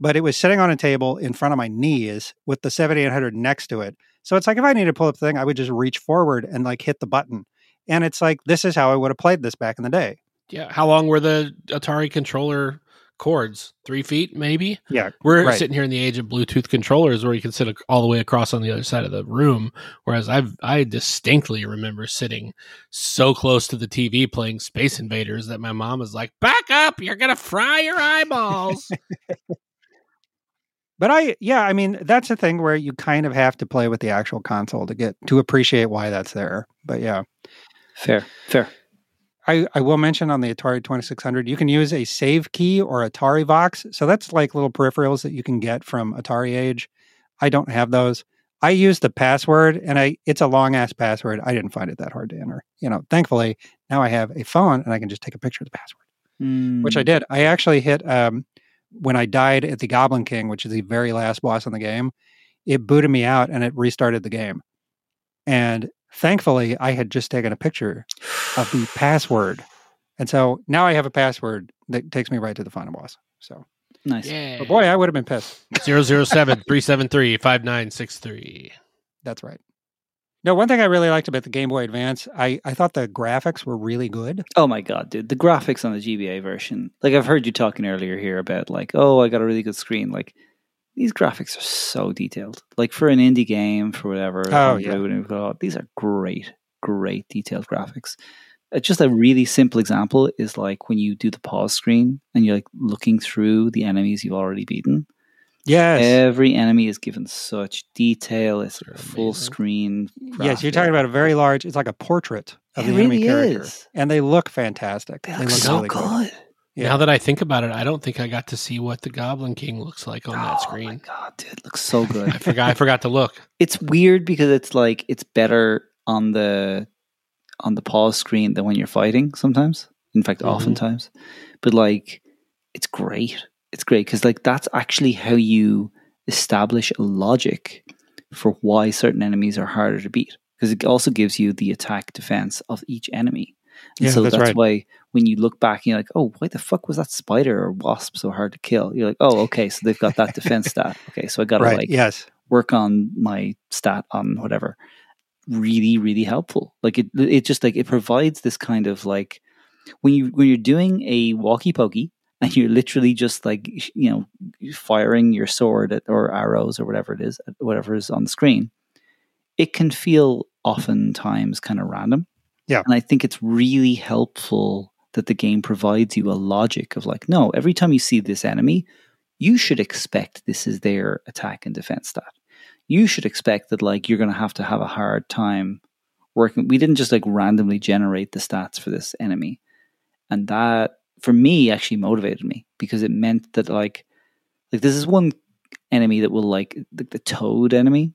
but it was sitting on a table in front of my knees with the 7800 next to it. So it's like if I needed to pull up the thing, I would just reach forward and like hit the button. And it's like this is how I would have played this back in the day. Yeah. How long were the Atari controller cords? Three feet, maybe? Yeah, We're Right. sitting here in the age of Bluetooth controllers where you can sit all the way across on the other side of the room. Whereas I've, I distinctly remember sitting so close to the TV playing Space Invaders that my mom was like, back up, you're going to fry your eyeballs. [laughs] But I, yeah, I mean, that's a thing where you kind of have to play with the actual console to get to appreciate why that's there. But yeah, Fair, fair. I, I will mention on the Atari 2600, you can use a save key or Atari Vox. So that's like little peripherals that you can get from AtariAge. I don't have those. I use the password and I it's a long ass password. I didn't find it that hard to enter. You know, thankfully now I have a phone and I can just take a picture of the password, which I did. I actually hit um when I died at the Goblin King, which is the very last boss in the game, it booted me out and it restarted the game. And thankfully I had just taken a picture of the [sighs] password. And so now I have a password that takes me right to the final boss. So, nice. yeah. but boy, I would have been pissed. 007 373 5963. That's right. No, one thing I really liked about the Game Boy Advance, I, I thought the graphics were really good. Oh my god, dude! The graphics on the GBA version, like I've heard you talking earlier here about, like, oh, I got a really good screen. Like these graphics are so detailed. Like for an indie game, for whatever. Oh, yeah. These are great, great detailed graphics. Uh, Just a really simple example is like when you do the pause screen and you're like looking through the enemies you've already beaten. Yes. Every enemy is given such detail. It's They're full amazing. screen. yes, you're talking about a very large, it's like a portrait of It the enemy really character. is. And they look fantastic. They look so really good. Yeah. Now that I think about it, I don't think I got to see what the Goblin King looks like on that Oh my screen. god, dude, it looks so good. [laughs] I forgot. I forgot to look. it's weird because it's like it's better on the on the pause screen than when you're fighting sometimes in fact Mhm. oftentimes but like it's great it's great because like that's actually how you establish a logic for why certain enemies are harder to beat because it also gives you the attack defense of each enemy and Yeah, so that's that's, right. why when you look back you're like oh why the fuck was that spider or wasp so hard to kill you're like oh okay so they've got that defense [laughs] stat okay so i gotta Right. like yes. work on my stat on whatever really really helpful like it it just like it provides this kind of like when you when you're doing a walkie pokey [laughs] and you're literally just like you know firing your sword at, or arrows or whatever it is whatever is on the screen. It can feel oftentimes kind of random. Yeah. and i think it's really helpful that the game provides you a logic of like no every time you see this enemy you should expect this is their attack and defense stat. You should expect that like you're going to have to have a hard time working we didn't just like randomly generate the stats for this enemy. And that for me actually motivated me because it meant that like like this is one enemy that will like the, the toad enemy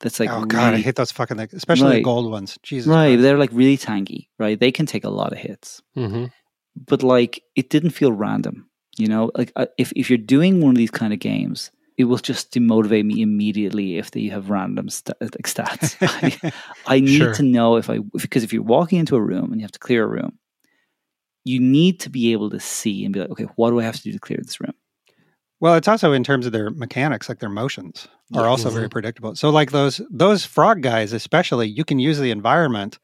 that's like oh, God, I hate those fucking things, especially the gold ones. Jesus. right Christ. they're like really tanky right they can take a lot of hits Mm-hmm. but like it didn't feel random you know like uh, if, if you're doing one of these kind of games it will just demotivate me immediately if they have random st- like stats [laughs] I, I need [laughs] Sure. to know if i because if you're walking into a room and you have to clear a room you need to be able to see and be like okay what do i have to do to clear this room Well, it's also in terms of their mechanics, like their motions are Yeah. also mm-hmm. very predictable. So, like those those frog guys, especially, you can use the environment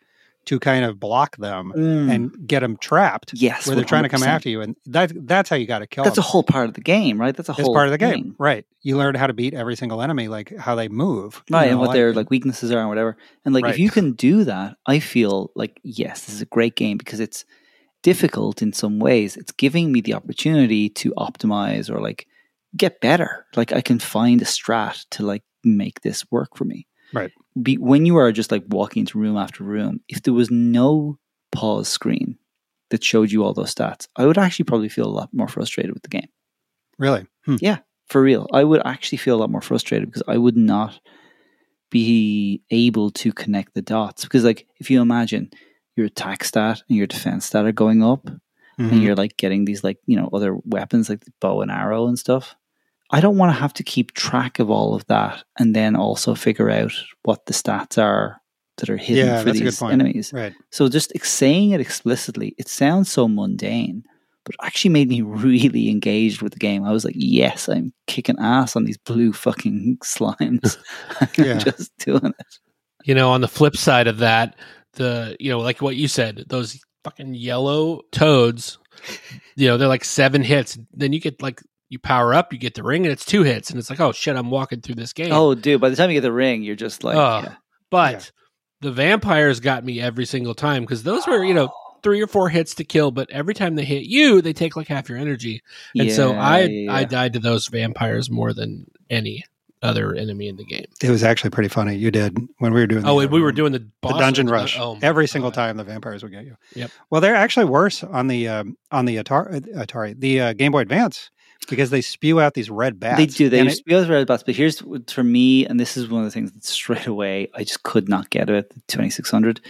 to kind of block them mm. and get them trapped yes where they're trying to come after you, and that that's how you got to kill that's a whole part of the game right that's a whole part of the game, thing. right? You learn how to beat every single enemy, like how they move, right know, and what their like weaknesses are and whatever and like Right. if you can do that i feel like yes this is a great game because it's difficult in some ways it's giving me the opportunity to optimize or like get better like i can find a strat to like make this work for me Right. Be, when you are just like walking into room after room if there was no pause screen that showed you all those stats i would actually probably feel a lot more frustrated with the game really. Hmm. for real. I would actually feel a lot more frustrated because I would not be able to connect the dots. Because, like, if you imagine your attack stat and your defense stat are going up, Mhm. and you're like getting these, like, you know, other weapons like the bow and arrow and stuff, I don't want to have to keep track of all of that and then also figure out what the stats are that are hidden Yeah, for that's a good these enemies. Right. So just saying it explicitly, it sounds so mundane, but actually made me [laughs] really engaged with the game. I was like, yes, I'm kicking ass on these blue fucking [laughs] slimes. [laughs] I'm just doing it. You know, on the flip side of that, the you know, like what you said, those fucking yellow toads, you know, they're like seven hits. Then you get like you power up, you get the ring, and it's two hits, and it's like, oh shit, I'm walking through this game. Oh, dude, by the time you get the ring, you're just like, Oh. yeah. but yeah. the vampires got me every single time because those were you know oh. three or four hits to kill, but every time they hit you, they take like half your energy, and so I yeah, I died to those vampires more than any other enemy in the game. It was actually pretty funny. You did when we were doing. Oh, the, and we were um, doing the the dungeon ones, rush. oh my Every single God. time the vampires would get you. Yep. Well, they're actually worse on the um, on the Atari, Atari the uh, Game Boy Advance because they spew out these red bats. They do. They And used to red bats, but here's for me, and this is one of the things that straight away I just could not get it. The 2600,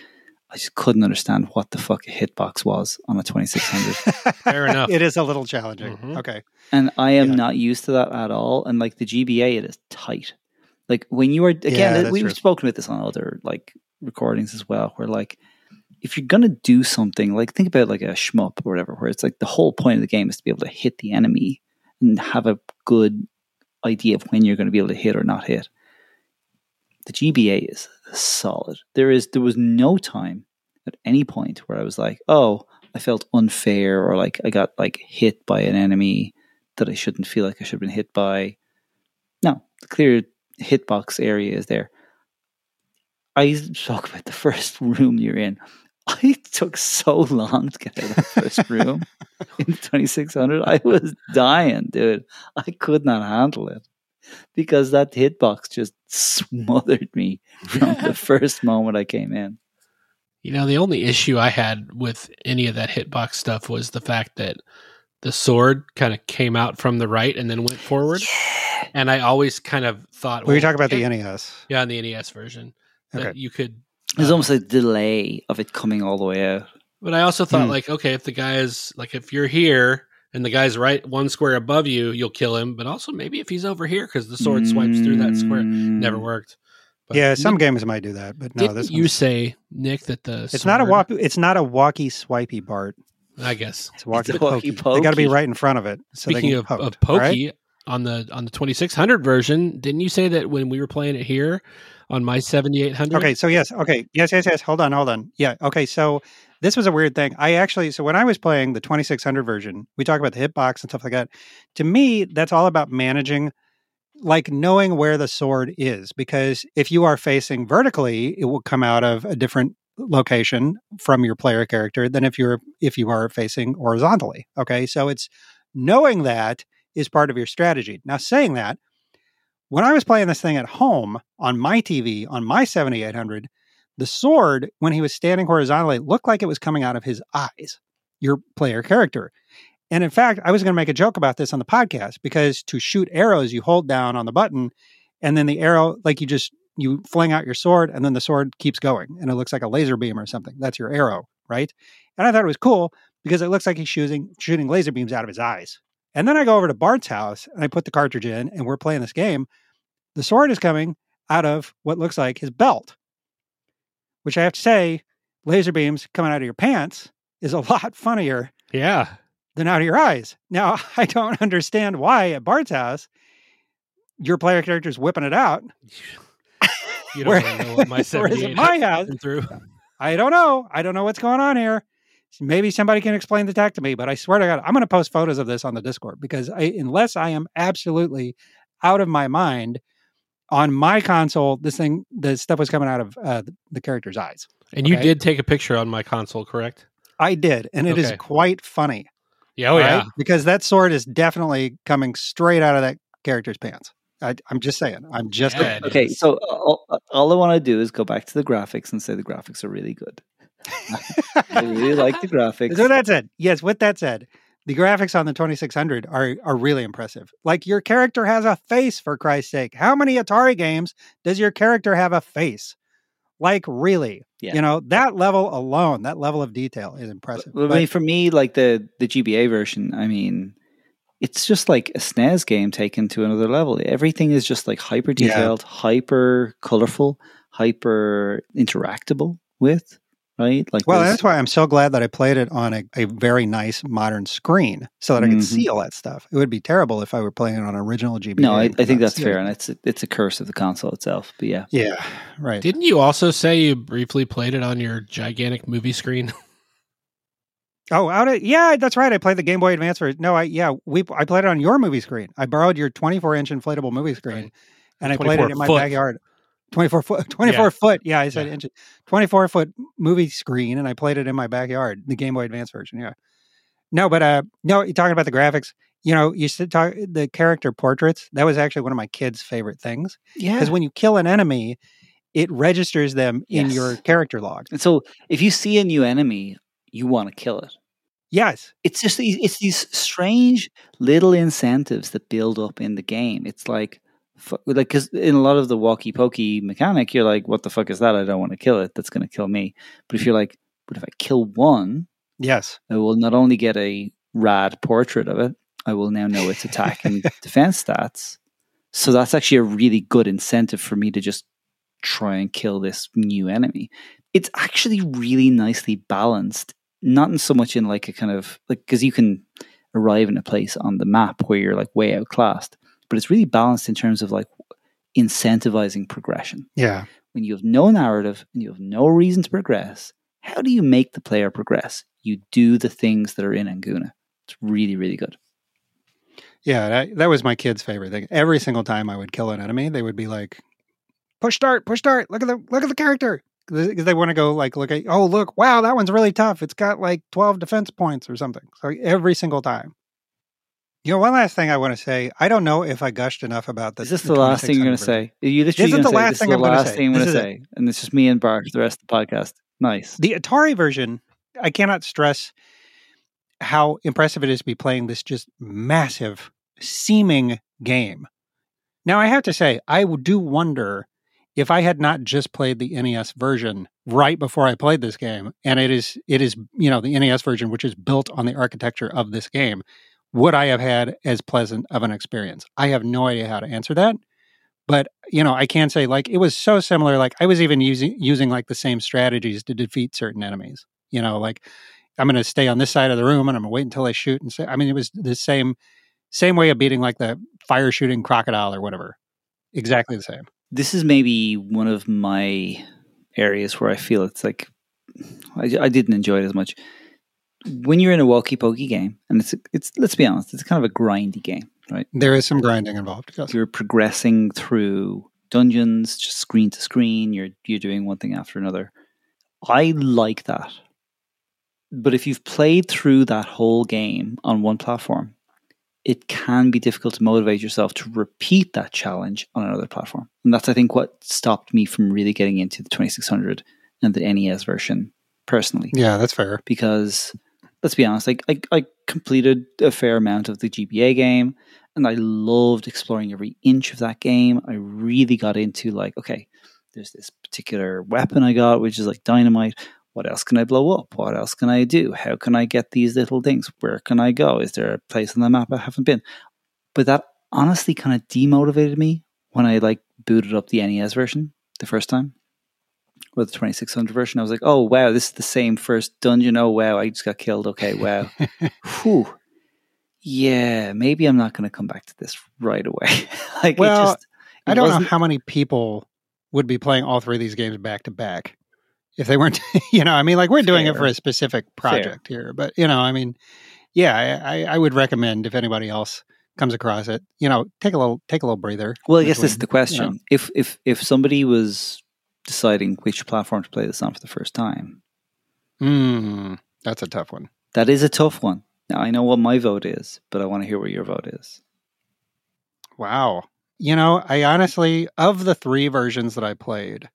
I just couldn't understand what the fuck a hitbox was on a 2600, [laughs] Fair enough. it is a little challenging. Mhm. Okay. and I am Yeah. not used to that at all. And like the GBA, it is tight. Like when you are again, that's we've true. spoken about this on other like recordings as well, where like if you're gonna do something, like think about like a shmup or whatever, where it's like the whole point of the game is to be able to hit the enemy and have a good idea of when you're going to be able to hit or not hit. The GBA is solid. There is there was no time at any point where I was like, oh, I felt unfair or like I got like hit by an enemy that I shouldn't feel like I should have been hit by. No, the clear hitbox area is there. I talk about the first room you're in. I took so long to get out of the first room [laughs] in 2600. I was dying, dude. I could not handle it because that hitbox just [laughs] smothered me from the [laughs] first moment I came in. You know, the only issue I had with any of that hitbox stuff was the fact that the sword kind of came out from the right and then went forward. And I always kind of thought, We were well, talking about okay- the NES. yeah, on the NES version that Okay. you could. There's uh, almost a delay of it coming all the way out. But I also thought, Hmm. like, okay, if the guy is like, if you're here and the guy's right one square above you, you'll kill him. But also maybe if he's over here because the sword swipes through that square, never Mm. worked. But yeah, some Nick, games might do that, but no, didn't this you say Nick that the It's not a sword- walk. It's not a walkie swipey Bart. I guess It's a walkie a pokey. walkie-pokey. They got to be right in front of it. So they Speaking can of, poke, of all right? pokey on the on the 2600 version, didn't you say that when we were playing it here on my 7800? Okay, so yes, okay, yes, yes, yes. Hold on, hold on. Yeah, okay. So this was a weird thing. I actually, so when I was playing the 2600 version, we talk about the hitbox and stuff like that. To me, that's all about managing, like knowing where the sword is, because if you are facing vertically, it will come out of a different location from your player character than if you're if you are facing horizontally. Okay, so it's knowing that is part of your strategy. Now, saying that, when I was playing this thing at home on my TV on my 7800, the sword, when he was standing horizontally, looked like it was coming out of his eyes, your player character. And in fact, I was going to make a joke about this on the podcast because to shoot arrows, you hold down on the button and then the arrow, like you just, you fling out your sword and then the sword keeps going and it looks like a laser beam or something. That's your arrow, right? And I thought it was cool because it looks like he's shooting, shooting laser beams out of his eyes. And then I go over to Bart's house and I put the cartridge in and we're playing this game. The sword is coming out of what looks like his belt, which I have to say, laser beams coming out of your pants is a [laughs] lot funnier Yeah. than out of your eyes. Now, [laughs] I don't understand why at Bart's house, your player character is whipping it out. [sighs] You [laughs] don't know what my Whereas 78 my house, through. I don't know. I don't know what's going on here. Maybe somebody can explain the tech to me, but I swear to God, I'm going to post photos of this on the Discord because I, unless I am absolutely out of my mind on my console, this thing, the stuff was coming out of uh, the, the character's eyes. And you did take a picture on my console, correct? I did, and it is Okay. quite funny. Yeah. Oh, all yeah. because that sword is definitely coming straight out of that character's pants. I, I'm just saying. I'm just Yeah, it Okay, is. so all, all I want to do is go back to the graphics and say the graphics are really good. [laughs] I really like the [laughs] graphics. So that said, yes. With that said, the graphics on the 2600 are are really impressive. Like your character has a face for Christ's sake. How many Atari games does your character have a face? Like really, Yeah. you know that level alone, that level of detail is impressive. Well, I mean, for me, like the the GBA version, I mean, it's just like a SNES game taken to another level. Everything is just like hyper detailed, hyper colorful, hyper interactable with, right? Like Well, there's- that's why I'm so glad that I played it on a, a very nice modern screen so that I could Mhm. see all that stuff. It would be terrible if I were playing it on original GBA. no, I, I think that's fair, it. and it's a, it's a curse of the console itself. But yeah, Yeah, right. Didn't you also say you briefly played it on your gigantic movie screen? [laughs] Oh, out of yeah, that's right. I played the Game Boy Advance version. No, I yeah, we I played it on your movie screen. I borrowed your 24 inch inflatable movie screen, Right. and I played it in my foot. backyard. 24 foot, [laughs] 24 foot. Yeah, I said Yeah. inches. 24 foot movie screen, and I played it in my backyard. The Game Boy Advance version. Yeah. No, but uh, no, you're talking about the graphics. You know, you said talk the character portraits. That was actually one of my kids' favorite things yeah. because when you kill an enemy, it registers them in your character log. And so if you see a new enemy, you want to kill it. Yes. It's just these, it's these strange little incentives that build up in the game. It's like like because in a lot of the walkie pokey mechanic, you're like, "What the fuck is that? I don't want to kill it. That's going to kill me." But if you're like, "But if I kill one, Yes. I will not only get a rad portrait of it, I will now know its attack and [laughs] defense stats." So that's actually a really good incentive for me to just try and kill this new enemy. It's actually really nicely balanced, not in so much in like a kind of like because you can arrive in a place on the map where you're like way outclassed, but it's really balanced in terms of like incentivizing progression. Yeah. When you have no narrative and you have no reason to progress, how do you make the player progress? You do the things that are in Anguna. It's really, really good. Yeah, that, that was my kid's favorite thing. Every single time I would kill an enemy, they would be like, "Push start, push start. Look at the look at the character." Because they want to go like look at oh look wow that one's really tough. It's got like twelve defense points or something. So every single time. You know, one last thing I want to say. I don't know if I gushed enough about this. Is this the last thing you're going to say? Are you literally This is going to the last this thing I'm the gonna last say. thing I'm gonna say, and it's just me and Bart for the rest of the podcast. Nice. The Atari version, I cannot stress how impressive it is to be playing this just massive seeming game. Now, I have to say, I do wonder if I had not just played the NES version right before I played this game, and it is it is you know the NES version, which is built on the architecture of this game, would I have had as pleasant of an experience? I have no idea how to answer that. But you know, I can say like it was so similar. Like I was even using using like the same strategies to defeat certain enemies. You know, like I'm to stay on this side of the room and I'm to wait until I shoot and say. I mean, it was the same same way of beating like the fire shooting crocodile or whatever. Exactly the same. This is maybe one of my areas where I feel it's like I, I didn't enjoy it as much. When you're in a walkie pokey game, and it's it's let's be honest, it's kind of a grindy game, right? There is some grinding involved. Yes. You're progressing through dungeons, just screen to screen. You're you're doing one thing after another. I like that, but if you've played through that whole game on one platform, it can be difficult to motivate yourself to repeat that challenge on another platform. And that's, I think, what stopped me from really getting into the 2600 and the NES version personally. Yeah, that's fair. Because let's be honest, like I, I completed a fair amount of the GBA game and I loved exploring every inch of that game. I really got into like, okay, there's this particular weapon I got, which is like dynamite. What else can I blow up? What else can I do? How can I get these little things? Where can I go? Is there a place on the map I haven't been? But that honestly kind of demotivated me when I like booted up the NES version the first time. Or the 2600 version. I was like, oh wow, this is the same first dungeon. Oh wow, I just got killed. Okay, wow. [laughs] Whew. Yeah, maybe I'm not going to come back to this right away. [laughs] like, Well, it just, I don't know how many people would be playing all three of these games back to back if they weren't. [laughs] You know, I mean, like we're doing it for a specific project here, but you know, I mean, yeah, I, I, I would recommend if anybody else comes across it, you know, take a little take a little breather. Well, I guess this is the question. you know. If if if somebody was deciding which platform to play this on for the first time, Mm, that's a tough one. that is a tough one. Now I know what my vote is, but I want to hear what your vote is. Wow. You know, I honestly, of the three versions that I played,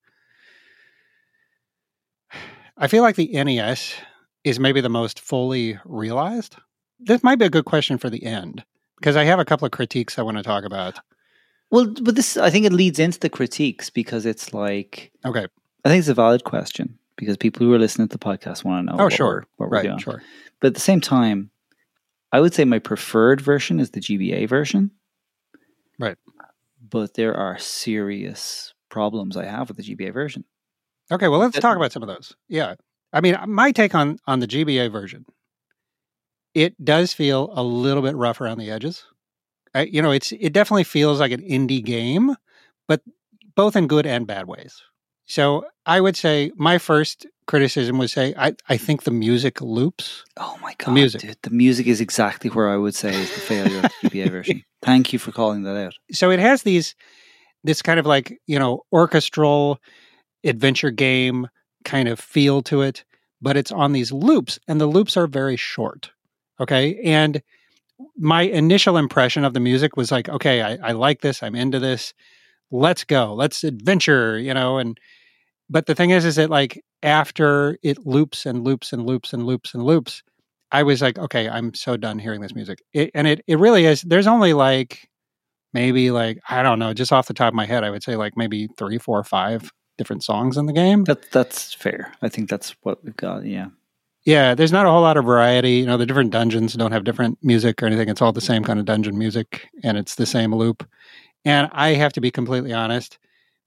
I feel like the NES is maybe the most fully realized. This might be a good question for the end because I have a couple of critiques I want to talk about. Well, but this I think it leads into the critiques because it's like Okay. I think it's a valid question because people who are listening to the podcast want to know. Oh, what sure. we're, what we're Right. doing. Sure. But at the same time, I would say my preferred version is the GBA version. Right. But there are serious problems I have with the GBA version. Okay, well, let's That- talk about some of those. Yeah. I mean, my take on on the GBA version, it does feel a little bit rough around the edges. I, you know, it's it definitely feels like an indie game, but both in good and bad ways. So I would say my first criticism would say I, I think the music loops. Oh my god, music. dude! The music is exactly where I would say is the failure of the GBA [laughs] version. Thank you for calling that out. So it has these this kind of like, you know, orchestral adventure game kind of feel to it, but it's on these loops and the loops are very short. Okay. And my initial impression of the music was like, okay, I, I like this. I'm into this. Let's go. Let's adventure, you know, and but the thing is, is that like after it loops and loops and loops and loops and loops, I was like, okay, I'm so done hearing this music. It, and it it really is. There's only like maybe like I don't know, just off the top of my head, I would say like maybe three, four, five different songs in the game. That that's fair. I think that's what we've got. Yeah. Yeah, there's not a whole lot of variety. You know, the different dungeons don't have different music or anything. It's all the same kind of dungeon music and it's the same loop. And I have to be completely honest,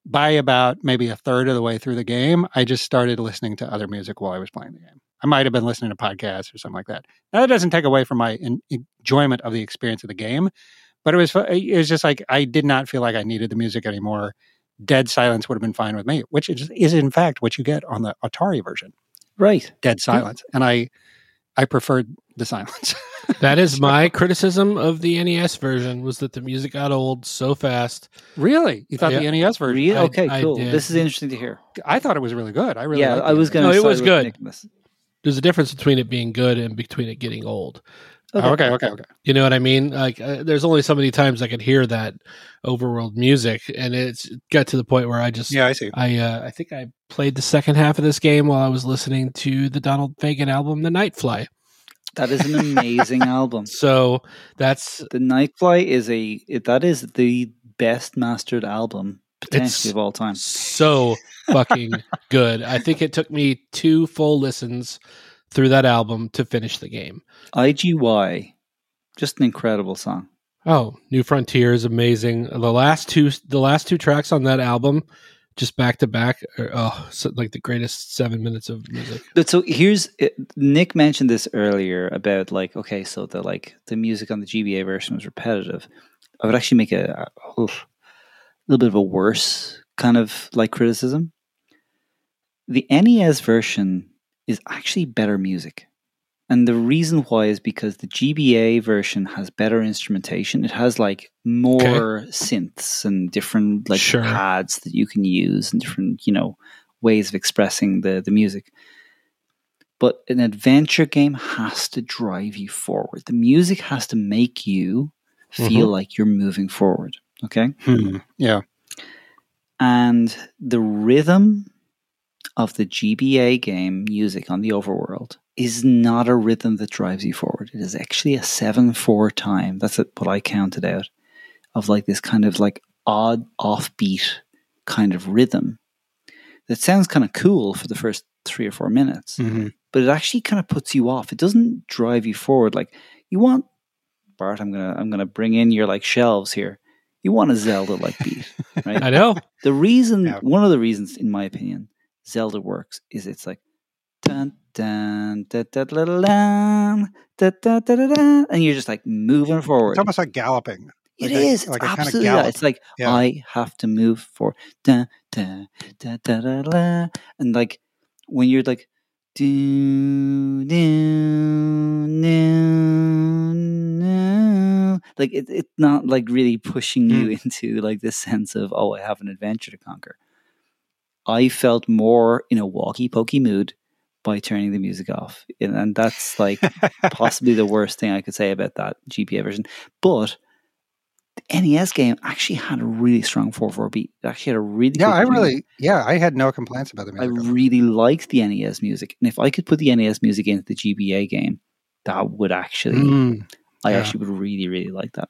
by about maybe a third of the way through the game, I just started listening to other music while I was playing the game. I might have been listening to podcasts or something like that. Now, that doesn't take away from my en- enjoyment of the experience of the game, but it was it was just like I did not feel like I needed the music anymore. Dead silence would have been fine with me, which is, is in fact what you get on the Atari version Right. dead silence and i i preferred the silence [laughs] That is my criticism of the NES version was that the music got old so fast. really you thought Yeah. the nes version Really? I- Okay. I cool. did. This is interesting to hear. i thought it was really good i really yeah, liked I was NES. going to. No, it was good. There's a difference between it being good and between it getting old. Oh, okay okay okay You know what I mean? Like, uh, there's only so many times I could hear that overworld music, and it's got to the point where I just, yeah i see I, uh, I think I played the second half of this game while I was listening to the Donald Fagen album, The Nightfly. That is an amazing [laughs] album. So that's The Nightfly is a that is the best mastered album potentially It's- of all time. so fucking good. I think it took me two full listens through that album to finish the game. IGY, just an incredible song. Oh, New Frontier is amazing. The last two, the last two tracks on that album, just back to back, are oh, so like the greatest seven minutes of music. But so here's uh, Nick mentioned this earlier about like okay, so the like the music on the GBA version was repetitive. I would actually make a, a oof, little bit of a worse kind of like criticism. The NES version is actually better music. And the reason why is because the GBA version has better instrumentation. It has like more synths and different like Sure. pads that you can use and different, you know, ways of expressing the, the music. But an adventure game has to drive you forward. The music has to make you feel like you're moving forward. Okay. Hmm. yeah And the rhythm of the GBA game music on the overworld is not a rhythm that drives you forward. It is actually a 7 4 time. That's what I counted out of like this kind of like odd, offbeat kind of rhythm that sounds kind of cool for the first three or four minutes, Mhm. but it actually kind of puts you off. It doesn't drive you forward. Like you want, Bart, I'm gonna I'm gonna bring in your like shelves here. You want a Zelda like beat, [laughs] right? I know. The reason, Yeah. one of the reasons, in my opinion, Zelda works is it's like dun dun da da da da da da da da da da, and you're just like moving forward. it's almost like galloping It like a- is. It's like a kinda absolutely that. It's like Yeah. I have to move forward. Da da da da da da, and like when you're like do do do do, like it, it's not like really pushing you into like this sense of oh I have an adventure to conquer. I felt more in a walkie pokey mood by turning the music off, and, that's like [laughs] possibly the worst thing I could say about that GBA version. But the NES game actually had a really strong 4 4 beat. It actually had a really yeah i really yeah i had no complaints about the music. I really liked the NES music. And if I could put the NES music into the GBA game, that would actually, Mm. I yeah. actually would really, really like that.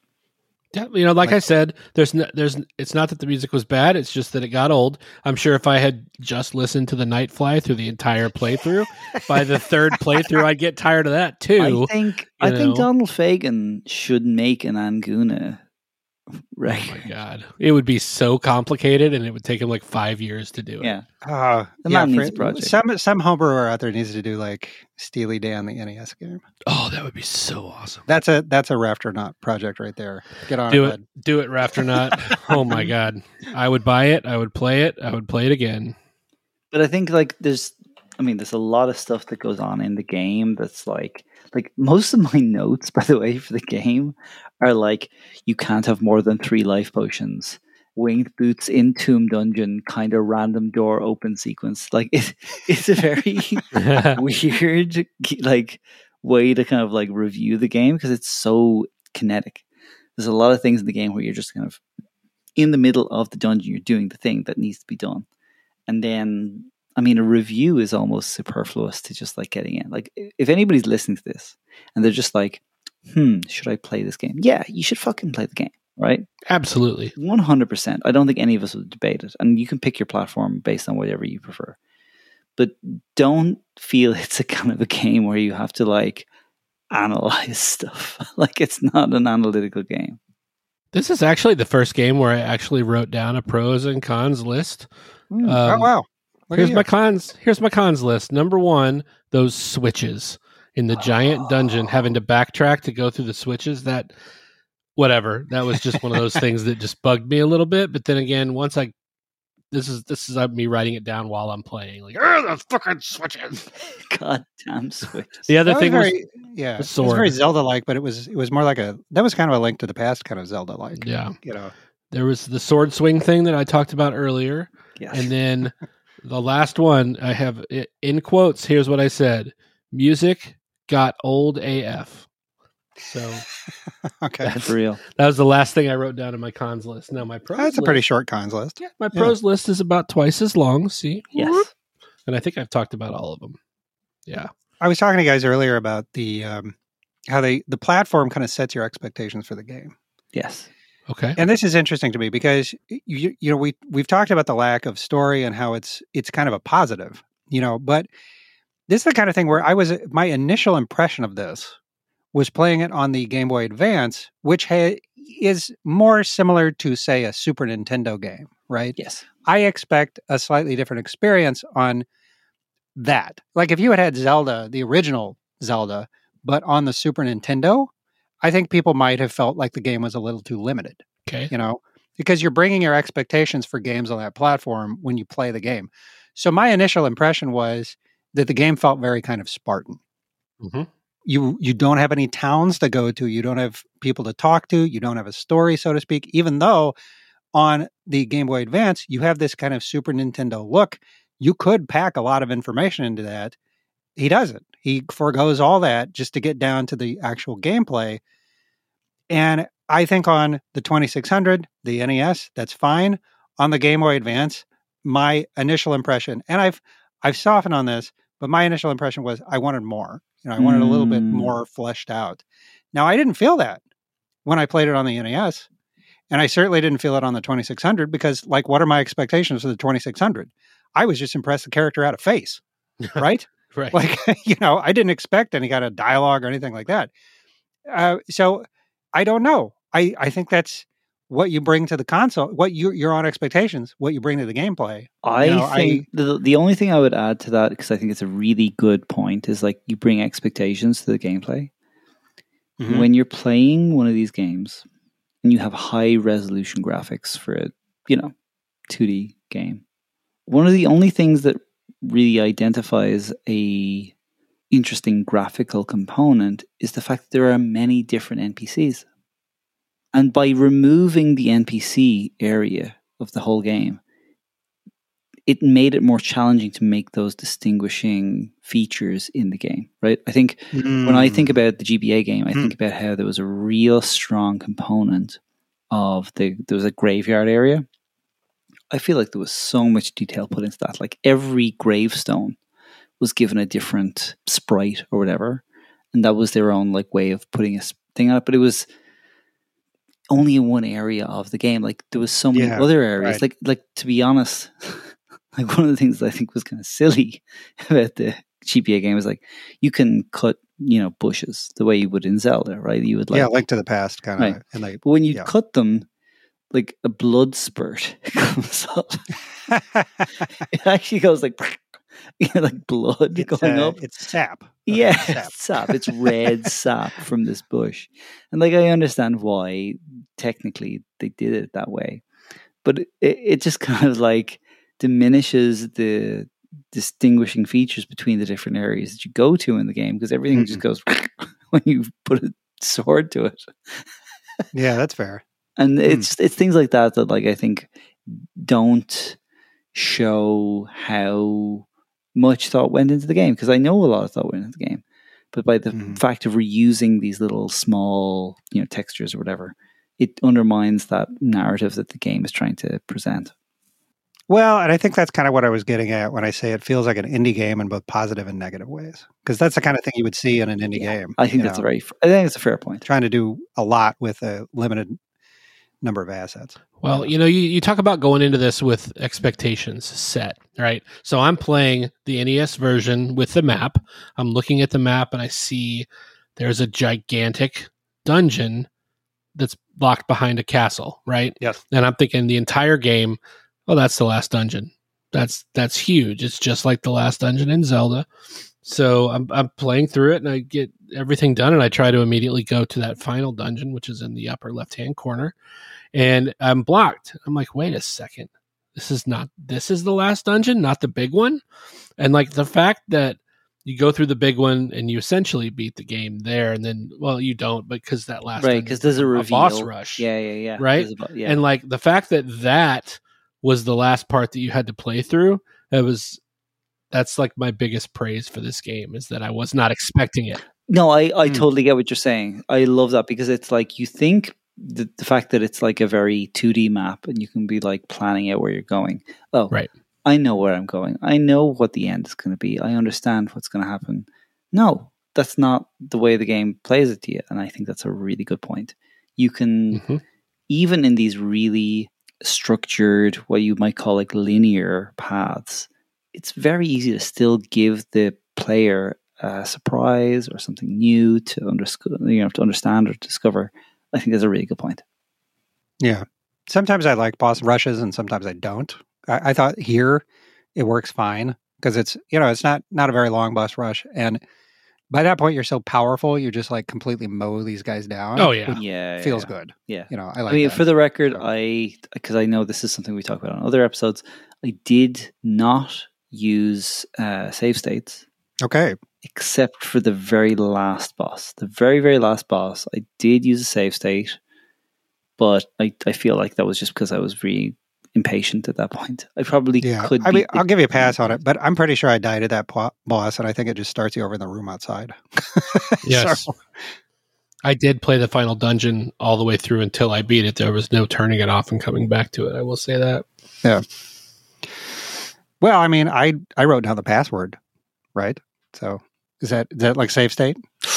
Yeah, you know, like, Like- I said, there's no, there's it's not that the music was bad. It's just that it got old. I'm sure if I had just listened to the Nightfly through the entire playthrough, by the third [laughs] playthrough, I'd get tired of that too. I think I you think. Donald Fagen should make an Anguna [laughs] Oh my god, it would be so complicated, and it would take him like five years to do it. yeah, Uh, The yeah, needs a project. Some some homebrewer out there needs to do like Steely Dan the NES game. Oh, that would be so awesome. That's a that's a Rafternaut project right there. Get on Do it. it, do it, Rafternaut. [laughs] oh my god, I would buy it. I would play it. I would play it again. but I think like there's, I mean, there's a lot of stuff that goes on in the game that's like, like most of my [laughs] notes, by the way, for the game are like, you can't have more than three life potions. Winged boots in tomb dungeon, kind of random door open sequence. Like [laughs] it, it's a very [laughs] weird like way to kind of like review the game because it's so kinetic. There's a lot of things in the game where you're just kind of in the middle of the dungeon, you're doing the thing that needs to be done. And then I mean a review is almost superfluous to just like getting in. Like if anybody's listening to this and they're just like, hmm, should I play this game? Yeah, you should fucking play the game, right? Absolutely. One hundred percent. I don't think any of us would debate it, and you can pick your platform based on whatever you prefer. But don't feel [laughs] it's a kind of a game where you have to like analyze [laughs] stuff. like it's not an analytical game. This is actually the first game where I actually wrote down a pros and cons list. oh Um, wow! Look here's my cons. Here's my cons list. Number one, those switches in the giant dungeon, [gasps] having to backtrack to go through the switches. That whatever. That was just one of those things that just bugged me a little bit. But then again, once I this is this is uh, me writing it down while I'm playing. Like, oh, the fucking switches. [laughs] God damn switch. The other That was thing was very, yeah, the it was very. Zelda like, but it was it was more like a that was kind of a link to the past kind of Zelda like. yeah. you know. There was the sword swing thing that I talked about earlier. Yes. And then [laughs] the last one I have in quotes. Here's what I said: Music got old AF. So [laughs] okay, That's- for real. that was the last thing I wrote down in my cons list. Now my pros. that's a pretty short cons list. Yeah, my pros list is about twice as long. See, Yes. and I think I've talked about all of them. Yeah, I was talking to you guys earlier about the um, how they the platform kind of sets your expectations for the game. Yes. Okay. And this is interesting to me because you you know we we've talked about the lack of story and how it's it's kind of a positive, you know, but this is the kind of thing where I was my initial impression of this was playing it on the Game Boy Advance, which ha- is more similar to say a Super Nintendo game, right? Yes. I expect a slightly different experience on that. Like if you had had Zelda, the original Zelda, but on the Super Nintendo, I think people might have felt like the game was a little too limited, Okay. you know, because you're bringing your expectations for games on that platform when you play the game. So my initial impression was that the game felt very kind of Spartan. hmm You you don't have any towns to go to, you don't have people to talk to, you don't have a story so to speak, even though on the Game Boy Advance, you have this kind of Super Nintendo look. You could pack a lot of information into that. He doesn't. He foregoes all that just to get down to the actual gameplay. And I think on the 2600, the NES, that's fine. On the Game Boy Advance, my initial impression, and I've I've softened on this, but my initial impression was I wanted more. You know, I wanted a little bit Mm. more fleshed out. Now I didn't feel that when I played it on the NES. And I certainly didn't feel it on the 2600 because, like, what are my expectations for the 2600? I was just impressed the character had a face, right? Right. like, [laughs] you know, I didn't expect any kind of dialogue or anything like that. Uh, so I don't know. I, I think that's what you bring to the console, what you, your own expectations, what you bring to the gameplay. I You know, I- think the the only thing I would add to that because I think it's a really good point is like you bring expectations to the gameplay. Mhm. When you're playing one of these games and you have high resolution graphics for a you know 2D game, one of the only things that really identifies a interesting graphical component is the fact that there are many different NPCs. And by removing the NPC area of the whole game, it made it more challenging to make those distinguishing features in the game, right? I think when I Mm. think about the GBA game, I Hmm. think about how there was a real strong component of the there was a graveyard area. I feel like there was so much detail put into that. Like every gravestone was given a different sprite or whatever, and that was their own like way of putting a thing on it. But it was, only in one area of the game. Like there was so many Yeah, other areas. right. Like like to be honest, [laughs] like one of the things that I think was kind of silly [laughs] about the GBA game was like you can cut you know bushes the way you would in Zelda, right? You would like, yeah, Link to the Past kind of, Right. and like but when you yeah. cut them, like a blood spurt [laughs] comes up. It actually goes like [laughs] you know, like blood it's, going uh, up. It's sap. Yeah, sap. it's sap. It's red [laughs] sap from this bush. And like I understand why technically they did it that way. But it, it just kind of like diminishes the distinguishing features between the different areas that you go to in the game because everything just goes when you put a sword to it. Yeah, that's fair. And Hmm. it's it's things like that that like I think don't show how much thought went into the game because I know a lot of thought went into the game, but by the Mhm. fact of reusing these little small you know textures or whatever, it undermines that narrative that the game is trying to present. Well, and I think that's kind of what I was getting at when I say it feels like an indie game in both positive and negative ways, because that's the kind of thing you would see in an indie Yeah, game. I think that's know, a very I think it's a fair point. trying to do a lot with a limited number of assets. Well, you know, you, you talk about going into this with expectations set, right? So I'm playing the NES version with the map. I'm looking at the map and I see there's a gigantic dungeon that's locked behind a castle, right? Yes. And I'm thinking the entire game, oh, that's the last dungeon. That's that's huge. It's just like the last dungeon in Zelda. So I'm I'm playing through it and I get everything done and I try to immediately go to that final dungeon, which is in the upper left hand corner and I'm blocked. I'm like, wait a second. This is not this is the last dungeon, not the big one. And like the fact that you go through the big one and you essentially beat the game there, and then well, you don't because that last Right, because there's a a boss rush. Yeah, yeah, yeah. Right? A yeah. And like the fact that that was the last part that you had to play through, it was that's like my biggest praise for this game is that I was not expecting it. No, I, I Hmm. totally get what you're saying. I love that because it's like you think the, the fact that it's like a very 2D map and you can be like planning out where you're going. Oh, Right. I know where I'm going. I know what the end is going to be. I understand what's going to happen. No, that's not the way the game plays it to you. And I think that's a really good point. You can, Mhm. even in these really structured, what you might call like linear paths, it's very easy to still give the player a surprise or something new to undersc- you know to understand or discover. I think that's a really good point. Yeah. Sometimes I like boss rushes and sometimes I don't. I, I thought here it works fine because it's you know it's not not a very long boss rush and by that point you're so powerful you just like completely mow these guys down. Oh, yeah. Yeah, feels yeah. good. Yeah. You know I like. I mean, that. for the record, So- I because I know this is something we talk about on other episodes. I did not use uh, save states okay. except for the very last boss. The very very last boss, I did use a save state, but I I feel like that was just because I was really impatient at that point. I probably Yeah, could. I mean, the- I'll give you a pass on it, but I'm pretty sure I died at that po- boss, and I think it just starts you over in the room outside. [laughs] Yes. So- I did play the final dungeon all the way through until I beat it. There was no turning it off and coming back to it. I will say that. Well, I mean, I I wrote down the password, right? So is that is that like save state? [sighs]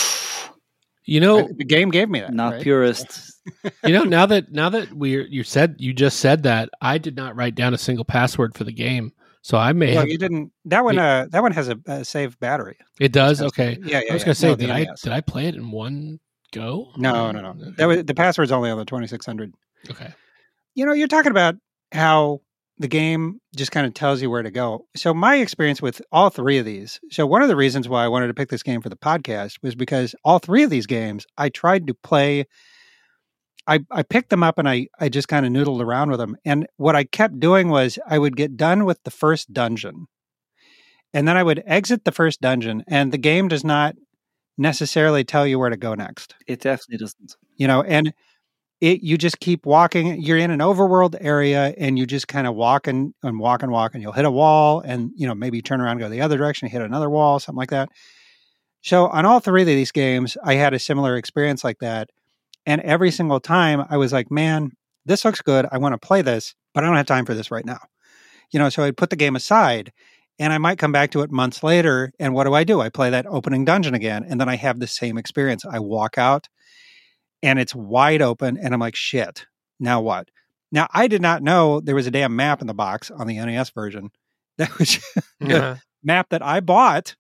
You know, the game gave me that. not right? purist. [laughs] you know now that now that we you said you just said that I did not write down a single password for the game, so I may Well, have. you didn't. That one. Uh, that one has a, a save battery. It does okay. Yeah, yeah. I was yeah. gonna say, No, did I NES. did I play it in one go? No, no, no. That was the password's only on the 2600. okay. You know, you're talking about how the game just kind of tells you where to go. So my experience with all three of these. So one of the reasons why I wanted to pick this game for the podcast was because all three of these games I tried to play I, I picked them up and I, I just kind of noodled around with them. And what I kept doing was I would get done with the first dungeon. And then I would exit the first dungeon, and the game does not necessarily tell you where to go next It definitely doesn't. you know and it you just keep walking you're in an overworld area and you just kind of walk and, and walk and walk and you'll hit a wall and you know maybe turn around go the other direction hit another wall something like that so on all three of these games i had a similar experience like that and every single time i was like man this looks good i want to play this but i don't have time for this right now you know so i'd put the game aside and I might come back to it months later. And what do I do? I play that opening dungeon again. And then I have the same experience. I walk out and it's wide open. And I'm like, shit, now what? Now, I did not know there was a damn map in the box on the NES version. [laughs] That was Yeah. map that I bought,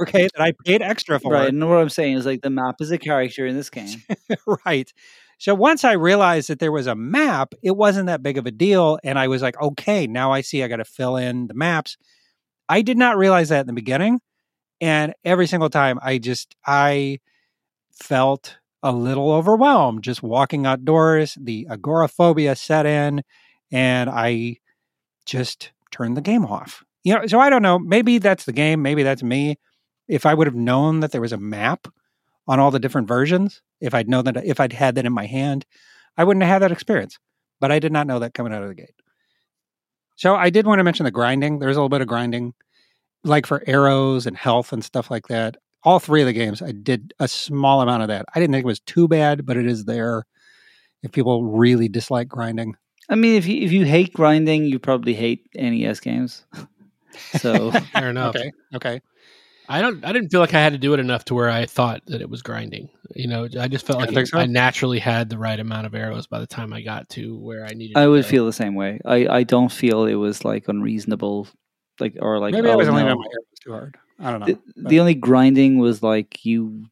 okay, that I paid extra for. Right. And what I'm saying is like the map is a character in this game. [laughs] right. So once I realized that there was a map, it wasn't that big of a deal. And I was like, okay, now I see I got to fill in the maps. I did not realize that in the beginning. And every single time I just, I felt a little overwhelmed just walking outdoors. The agoraphobia set in and I just turned the game off. You know, so I don't know. Maybe that's the game. Maybe that's me. If I would have known that there was a map on all the different versions, if I'd known that, if I'd had that in my hand, I wouldn't have had that experience. But I did not know that coming out of the gate. So I did want to mention the grinding. There's a little bit of grinding, like for arrows and health and stuff like that. All three of the games, I did a small amount of that. I didn't think it was too bad, but it is there if people really dislike grinding. I mean, if you if you hate grinding, you probably hate NES games. [laughs] So Fair enough. Okay. Okay. I don't. I didn't feel like I had to do it enough to where I thought that it was grinding. You know, I just felt You like it- so? I naturally had the right amount of arrows by the time I got to where I needed. I to would go. feel the same way. I, I don't feel it was like unreasonable, like or like Maybe I oh, was only no. on my arrows too hard. I don't know. the, the only grinding was like you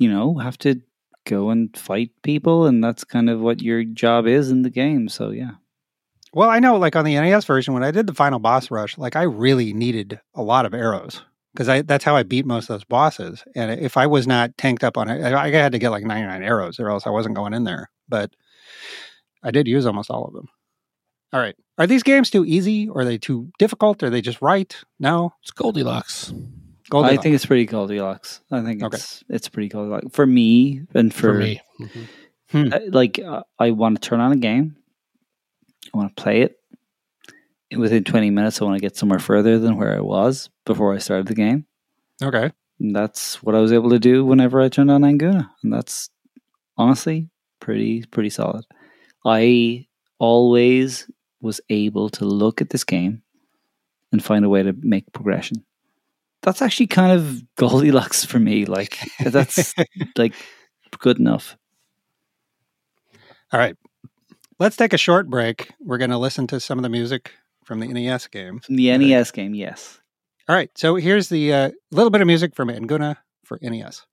you know have to go and fight people and that's kind of what your job is in the game so yeah Well, I know, like on the NES version, when I did the final boss rush, like I really needed a lot of arrows because I that's how I beat most of those bosses. And if I was not tanked up on it, I, I had to get like 99 arrows or else I wasn't going in there. But I did use almost all of them. All right. Are these games too easy? Or are they too difficult? Are they just right? No? It's Goldilocks. Goldilocks. i think it's pretty goldilocks i think Okay. it's it's pretty goldilocks for me and For, for, me, Mhm. uh, like uh, i want to turn on a game i want to play it and within 20 minutes i want to get somewhere further than where i was before i started the game okay. And that's what I was able to do whenever I turned on Anguna. And that's honestly pretty pretty solid. I always was able to look at this game and find a way to make progression. That's actually kind of Goldilocks for me. Like that's [laughs] like good enough. All right. Let's take a short break. We're going to listen to some of the music from the NES game. From the NES game, yes. All right. So here's the uh, little bit of music from Anguna for NES.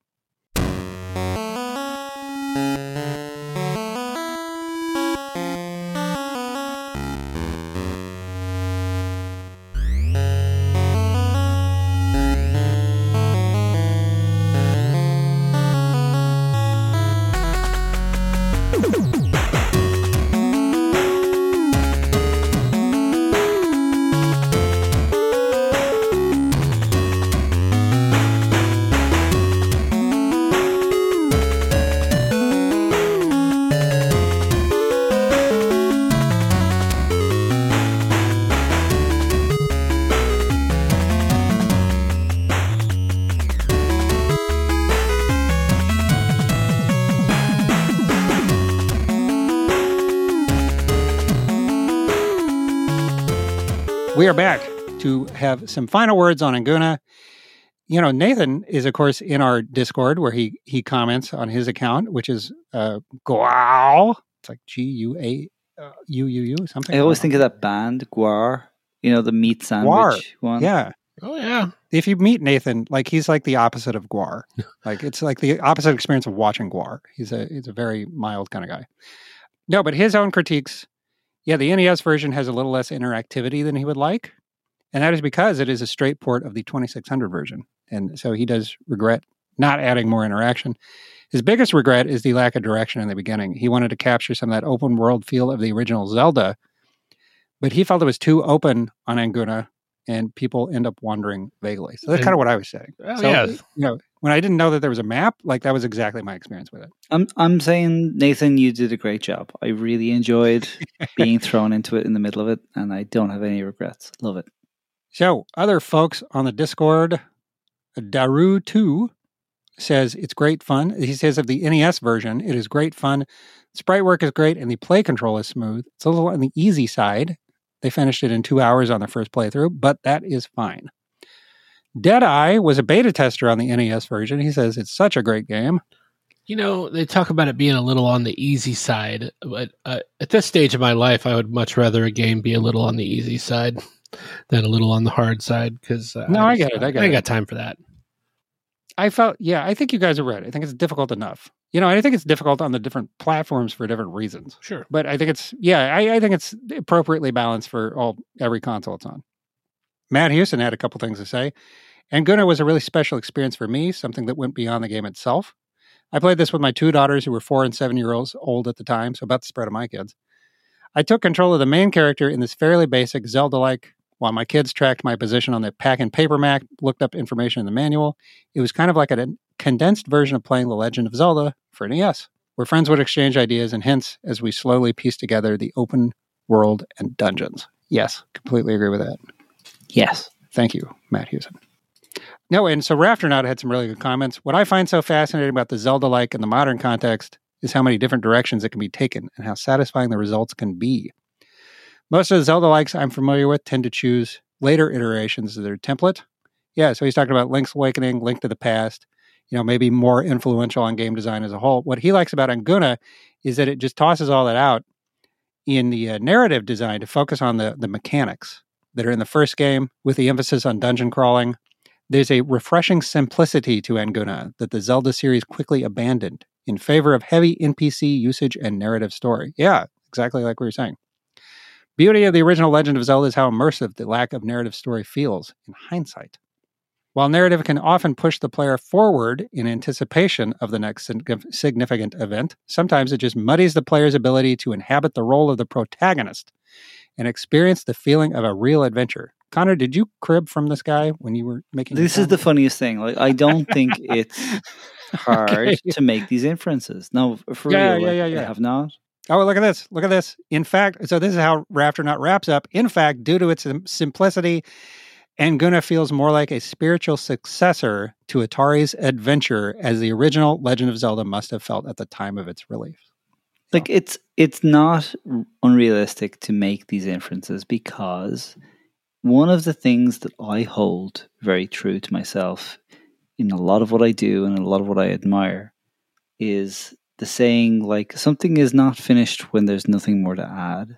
We are back to have some final words on Anguna. You know, Nathan is, of course, in our Discord where he he comments on his account, which is uh, Guau. It's like G U A uh, U U U something. I always think of that band, Gwar. You know, the meat sandwich one. Yeah. Oh yeah, If you meet Nathan, like he's like the opposite of Gwar. [laughs] like it's like the opposite experience of watching Gwar. He's a he's a very mild kind of guy. No, but his own critiques. Yeah, the NES version has a little less interactivity than he would like, and that is because it is a straight port of the 2600 version, and so he does regret not adding more interaction. His biggest regret is the lack of direction in the beginning. He wanted to capture some of that open world feel of the original Zelda, but he felt it was too open on Anguna, and people end up wandering vaguely. So that's And- kind of what I was saying. oh So, yeah. you know, when I didn't know that there was a map, like that was exactly my experience with it. I'm I'm saying Nathan, you did a great job. I really enjoyed [laughs] being thrown into it in the middle of it, and I don't have any regrets. Love it. So, other folks on the Discord, Daru2 says it's great fun. He says of the NES version, it is great fun. Sprite work is great and the play control is smooth. It's a little on the easy side. They finished it in two hours on their first playthrough, but that is fine. Deadeye was a beta tester on the NES version. He says it's such a great game. You know, they talk about it being a little on the easy side, but uh, at this stage of my life, I would much rather a game be a little on the easy side than a little on the hard side because uh, No, I get it, I get I it. got time for that. I felt, yeah, I think you guys are right. I think it's difficult enough. You know, I think it's difficult on the different platforms for different reasons. Sure. But I think it's, yeah, I, I think it's appropriately balanced for all every console it's on. Matt Hewson had a couple things to say. Anguna was a really special experience for me, something that went beyond the game itself. I played this with my two daughters who were four and seven year olds old at the time, so about the spread of my kids. I took control of the main character in this fairly basic Zelda like, while my kids tracked my position on the pack and paper map, looked up information in the manual. It was kind of like a condensed version of playing The Legend of Zelda for NES, where friends would exchange ideas and hints as we slowly pieced together the open world and dungeons. Yes, completely agree with that. Yes. Thank you, Matt Hewson. No, and so Rafternaut had some really good comments. What I find so fascinating about the Zelda like in the modern context is how many different directions it can be taken and how satisfying the results can be. Most of the Zelda likes I'm familiar with tend to choose later iterations of their template. Yeah, so he's talking about Link's Awakening, Link to the Past, you know, maybe more influential on game design as a whole. What he likes about Anguna is that it just tosses all that out in the uh, narrative design to focus on the the mechanics that are in the first game with the emphasis on dungeon crawling. There's a refreshing simplicity to Anguna that the Zelda series quickly abandoned in favor of heavy NPC usage and narrative story. Yeah, exactly like we were saying. Beauty of the original Legend of Zelda is how immersive the lack of narrative story feels in hindsight. While narrative can often push the player forward in anticipation of the next significant event, sometimes it just muddies the player's ability to inhabit the role of the protagonist and experience the feeling of a real adventure. Conor, did you crib from this guy when you were making This is the funniest thing. Like I don't think it's [laughs] hard Okay. to make these inferences. No, for Yeah, real. yeah, like, yeah, I yeah. have not. Oh, look at this. Look at this. In fact, so this is how Rafternaut wraps up. In fact, due to its sim- simplicity, Anguna feels more like a spiritual successor to Atari's adventure as the original Legend of Zelda must have felt at the time of its release. Like it's it's not unrealistic to make these inferences because one of the things that I hold very true to myself in a lot of what I do and a lot of what I admire is the saying like something is not finished when there's nothing more to add.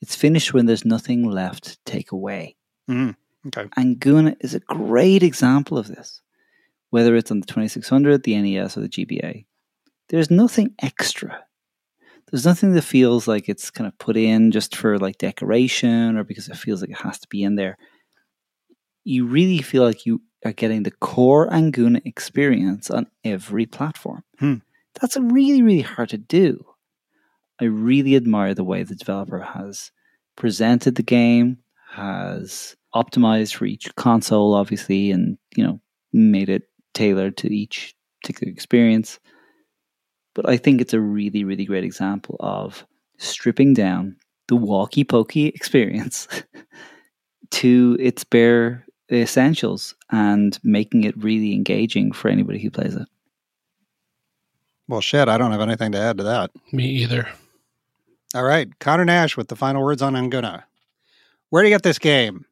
It's finished when there's nothing left to take away. Mhm. Okay. Anguna is a great example of this. Whether it's on the 2600, the NES, or the GBA, there's nothing extra. There's nothing that feels like it's kind of put in just for like decoration or because it feels like it has to be in there. You really feel like you are getting the core Anguna experience on every platform. Hmm. That's really, really hard to do. I really admire the way the developer has presented the game, has optimized for each console, obviously, and you know made it tailored to each particular experience. But I think it's a really, really great example of stripping down the walkie pokey experience [laughs] to its bare essentials and making it really engaging for anybody who plays it. Well, shit, I don't have anything to add to that. Me either. All right. Conor Nash with the final words on Anguna. Where do you get this game?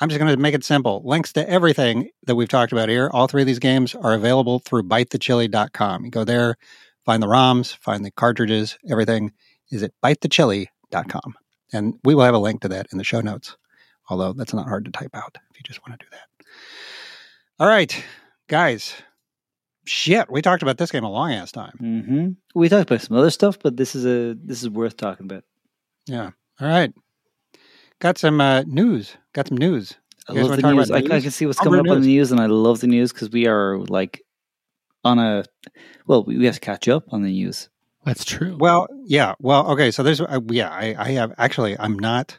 I'm just going to make it simple. Links to everything that we've talked about here. All three of these games are available through bitethechili.com. You go there, find the ROMs, find the cartridges, everything is at bitethechili.com. And we will have a link to that in the show notes, although that's not hard to type out if you just want to do that. All right, guys. Shit, we talked about this game a long ass time. hmm We talked about some other stuff, but this is a this is worth talking about. Yeah. All right. Got some uh, news. Got some news. I love the news. I, I can see what's coming up on the news, and I love the news because we are like on a well, we we have to catch up on the news. That's true. Well, yeah. Well, okay. So there's, uh, yeah, I, I have actually, I'm not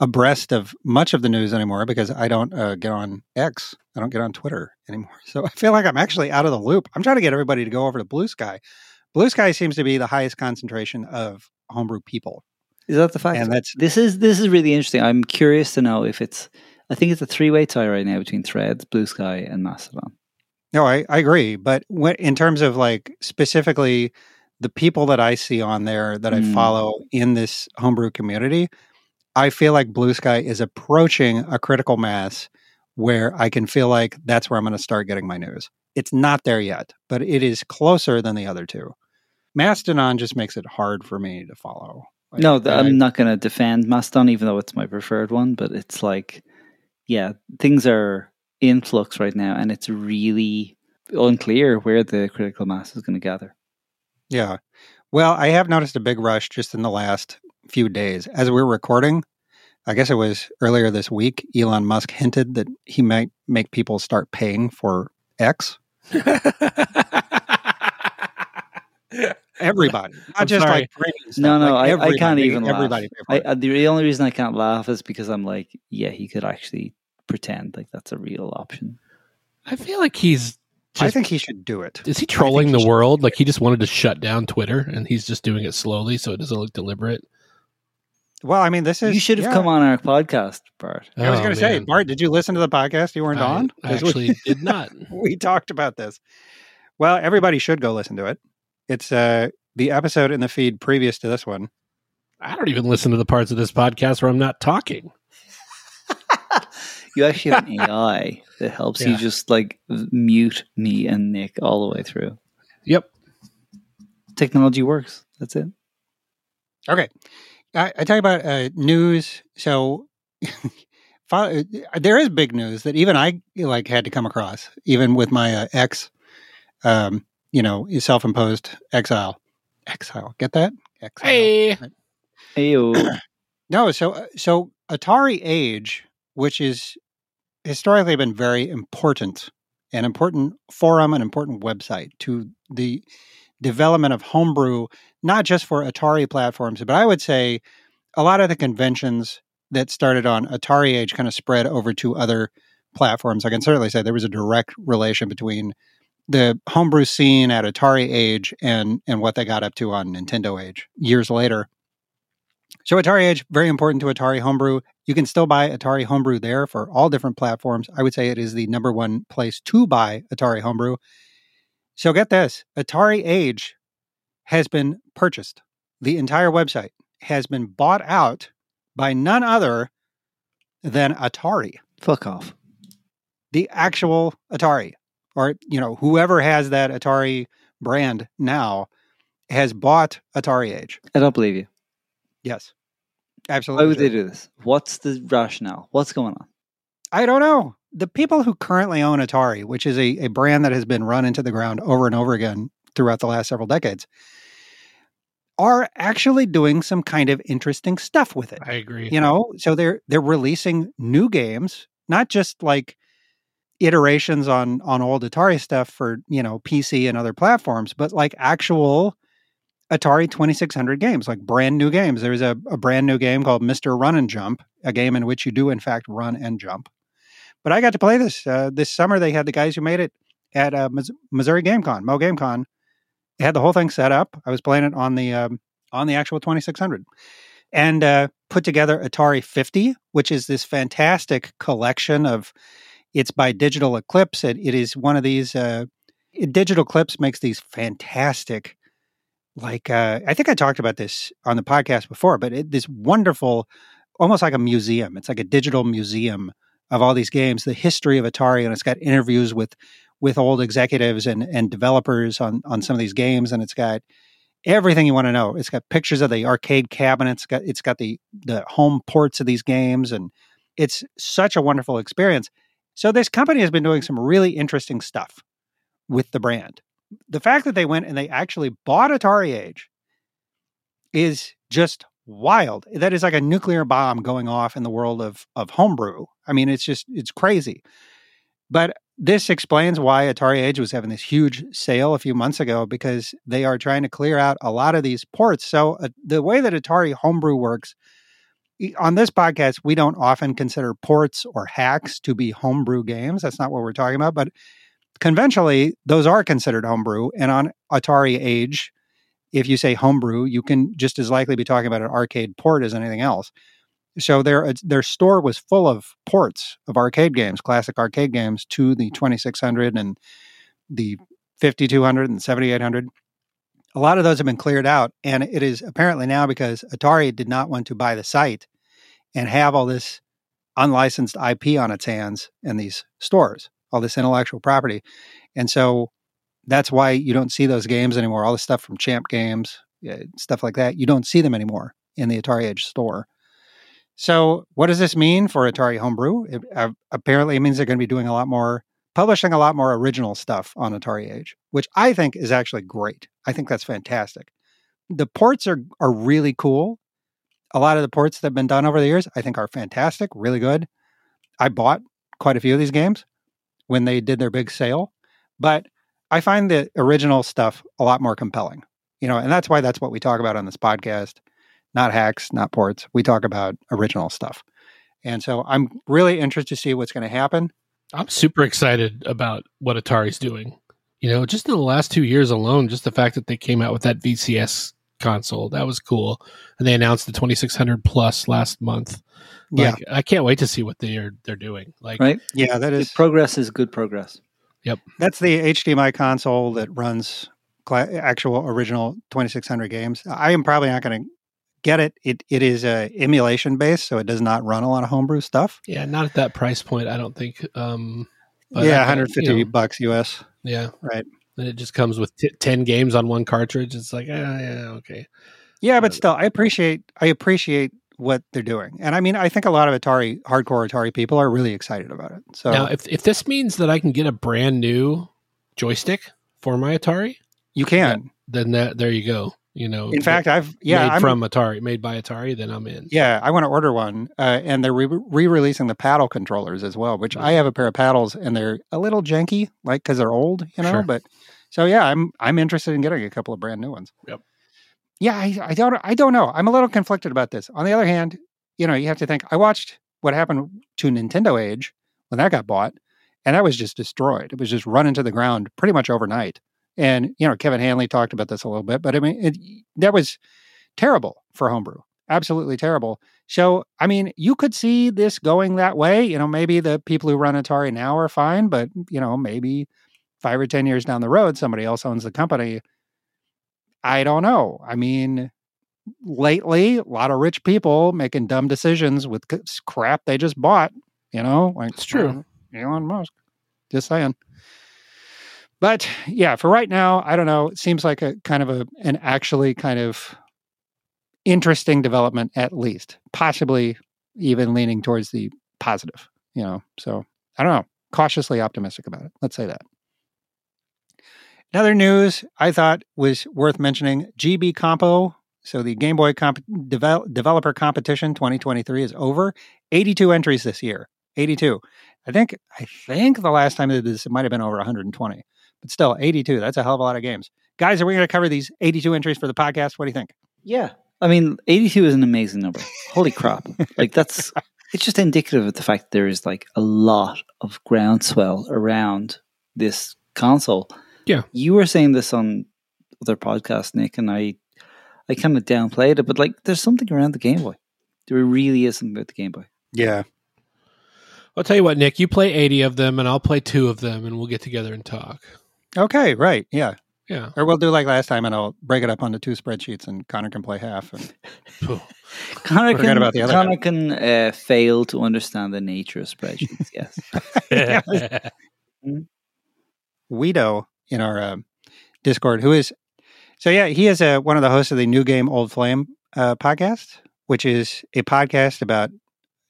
abreast of much of the news anymore because I don't uh, get on X. I don't get on Twitter anymore. [laughs] So I feel like I'm actually out of the loop. I'm trying to get everybody to go over to Bluesky. Blue Sky seems to be the highest concentration of homebrew people. Is that the fact? And that's, This is this is really interesting. I'm curious to know if it's. I think it's a three way tie right now between Threads, Blue Sky, and Mastodon. No, I, I agree. But when, in terms of like specifically the people that I see on there that I Mm. follow in this homebrew community, I feel like Bluesky is approaching a critical mass where I can feel like that's where I'm going to start getting my news. It's not there yet, but it is closer than the other two. Mastodon just makes it hard for me to follow. Like, no, th- I- I'm not going to defend Mastodon, even though it's my preferred one. But it's like, yeah, things are in flux right now, and it's really unclear where the critical mass is going to gather. Yeah. Well, I have noticed a big rush just in the last few days. As we we're recording, I guess it was earlier this week, Elon Musk hinted that he might make people start paying for X. [laughs] Everybody. Not I'm just sorry. like stuff, No, no, like I- I can't even laugh. Everybody I, the only reason I can't laugh is because I'm like, yeah, he could actually pretend like that's a real option. I feel like he's. I think he should do it. is he trolling he the world? Like he just wanted to shut down Twitter, and he's just doing it slowly, so it doesn't look deliberate. Well, I mean, this is. you should have yeah. come on our podcast, Bart. I was Oh, going to say. Bart, did you listen to the podcast? You weren't I, on? I 'Cause we- actually [laughs] did not. we talked about this. Well, everybody should go listen to it. It's uh, the episode in the feed previous to this one. I don't even listen to the parts of this podcast where I'm not talking. You actually have an [laughs] AI that helps you just like mute me and Nick all the way through. Yep. Technology works. That's it. Okay. I, I tell you about uh, news. So [laughs] there is big news that even I like had to come across, even with my uh, ex, um, you know, self-imposed exile. Exile. Get that? Exile. Hey. Ayo. [clears throat] No, so uh, so AtariAge, which is historically been very important, an important forum, an important website to the development of homebrew, not just for Atari platforms, but I would say a lot of the conventions that started on AtariAge kind of spread over to other platforms. I can certainly say there was a direct relation between the homebrew scene at AtariAge and and what they got up to on NintendoAge years later. So AtariAge, very important to Atari Homebrew. You can still buy Atari Homebrew there for all different platforms. I would say it is the number one place to buy Atari Homebrew. So get this AtariAge has been purchased. The entire website has been bought out by none other than Atari, Fuck off. the actual Atari, or, you know, whoever has that Atari brand now has bought AtariAge. I don't believe you. Yes. Absolutely. Why would true. they do this? What's the rationale? What's going on? I don't know. The people who currently own Atari, which is a, a brand that has been run into the ground over and over again throughout the last several decades, are actually doing some kind of interesting stuff with it. I agree. You know, so they're they're releasing new games, not just like iterations on on old Atari stuff for, you know, PC and other platforms, but like actual Atari 2600 games, like brand new games. There's a, a brand new game called Mr. Run and Jump, a game in which you do in fact run and jump. But I got to play this uh, this summer. They had the guys who made it at uh, Mis- Missouri GameCon, Mo GameCon. They had the whole thing set up. I was playing it on the um, on the actual 2600, and uh, put together Atari 50, which is this fantastic collection of. It's by Digital Eclipse. It, it is one of these. Uh, Digital Eclipse makes these fantastic, like uh, I think I talked about this on the podcast before, but it, this wonderful, almost like a museum. It's like a digital museum of all these games, the history of Atari, and it's got interviews with with old executives and and developers on on some of these games, and it's got everything you want to know. It's got pictures of the arcade cabinets. It's got it's got the the home ports of these games, and it's such a wonderful experience. So this company has been doing some really interesting stuff with the brand. The fact that they went and they actually bought AtariAge is just wild. That is like a nuclear bomb going off in the world of of homebrew. I mean, it's just it's crazy. But this explains why AtariAge was having this huge sale a few months ago because they are trying to clear out a lot of these ports. So uh, the way that Atari homebrew works on this podcast, we don't often consider ports or hacks to be homebrew games. That's not what we're talking about. But conventionally, those are considered homebrew. And on AtariAge, if you say homebrew, you can just as likely be talking about an arcade port as anything else. So their uh, their store was full of ports of arcade games, classic arcade games, to the 2600 and the 5200 and 7800. A lot of those have been cleared out, and it is apparently now because Atari did not want to buy the site and have all this unlicensed IP on its hands in these stores all this intellectual property. And so that's why you don't see those games anymore. All the stuff from Champ Games, stuff like that, you don't see them anymore in the AtariAge store. So, what does this mean for Atari Homebrew? It, uh, apparently, it means they're going to be doing a lot more, publishing a lot more original stuff on AtariAge, which I think is actually great. I think that's fantastic. The ports are are really cool. A lot of the ports that have been done over the years, I think, are fantastic, really good. I bought quite a few of these games when they did their big sale, but I find the original stuff a lot more compelling. You know, and that's why that's what we talk about on this podcast not hacks, not ports. We talk about original stuff. And so I'm really interested to see what's going to happen. I'm super excited about what Atari's doing. You know, just in the last two years alone, just the fact that they came out with that VCS console, that was cool. And they announced the 2600 plus last month. Like, yeah. I can't wait to see what they're they're doing. Like Right? Yeah, that is progress is good progress. Yep. That's the HDMI console that runs actual original 2600 games. I am probably not going to get it. It it is a emulation based, so it does not run a lot of homebrew stuff. Yeah, not at that price point. I don't think. Um, yeah, 150 you know, bucks US. Yeah, right. And it just comes with t- 10 games on one cartridge. It's like, ah, yeah, okay. Yeah, but still, I appreciate I appreciate what they're doing, and I mean, I think a lot of Atari hardcore Atari people are really excited about it. So now, if if this means that I can get a brand new joystick for my Atari, you can. Then that there you go you know in fact i've yeah made from atari made by atari then i'm in yeah i want to order one uh, and they're re- releasing the paddle controllers as well which i have a pair of paddles and they're a little janky like because they're old you know sure. but so yeah i'm i'm interested in getting a couple of brand new ones yep yeah I, I don't i don't know i'm a little conflicted about this on the other hand you know you have to think i watched what happened to nintendo age when that got bought and that was just destroyed it was just run into the ground pretty much overnight and, you know, Kevin Hanley talked about this a little bit, but I mean, it, that was terrible for homebrew. Absolutely terrible. So, I mean, you could see this going that way. You know, maybe the people who run Atari now are fine, but, you know, maybe five or 10 years down the road, somebody else owns the company. I don't know. I mean, lately, a lot of rich people making dumb decisions with crap they just bought, you know, like it's true. Uh, Elon Musk. Just saying. But yeah, for right now, I don't know. It seems like a kind of a an actually kind of interesting development, at least, possibly even leaning towards the positive. You know, so I don't know. Cautiously optimistic about it. Let's say that. Another news I thought was worth mentioning: GB Compo. So the Game Boy comp- devel- Developer Competition 2023 is over. 82 entries this year. 82. I think I think the last time they did this, it might have been over 120 but still 82 that's a hell of a lot of games guys are we going to cover these 82 entries for the podcast what do you think yeah i mean 82 is an amazing number holy crap [laughs] like that's it's just indicative of the fact that there is like a lot of groundswell around this console yeah you were saying this on other podcasts nick and i i kind of downplayed it but like there's something around the game boy there really is something about the game boy yeah I'll tell you what, Nick. You play eighty of them, and I'll play two of them, and we'll get together and talk. Okay, right. Yeah. Yeah. Or we'll do like last time and I'll break it up onto two spreadsheets and Conor can play half. And [laughs] Conor can, about the other Conor can uh, fail to understand the nature of spreadsheets. Yes. [laughs] [laughs] Weedo in our uh, Discord, who is, so yeah, he is uh, one of the hosts of the New Game Old Flame uh, podcast, which is a podcast about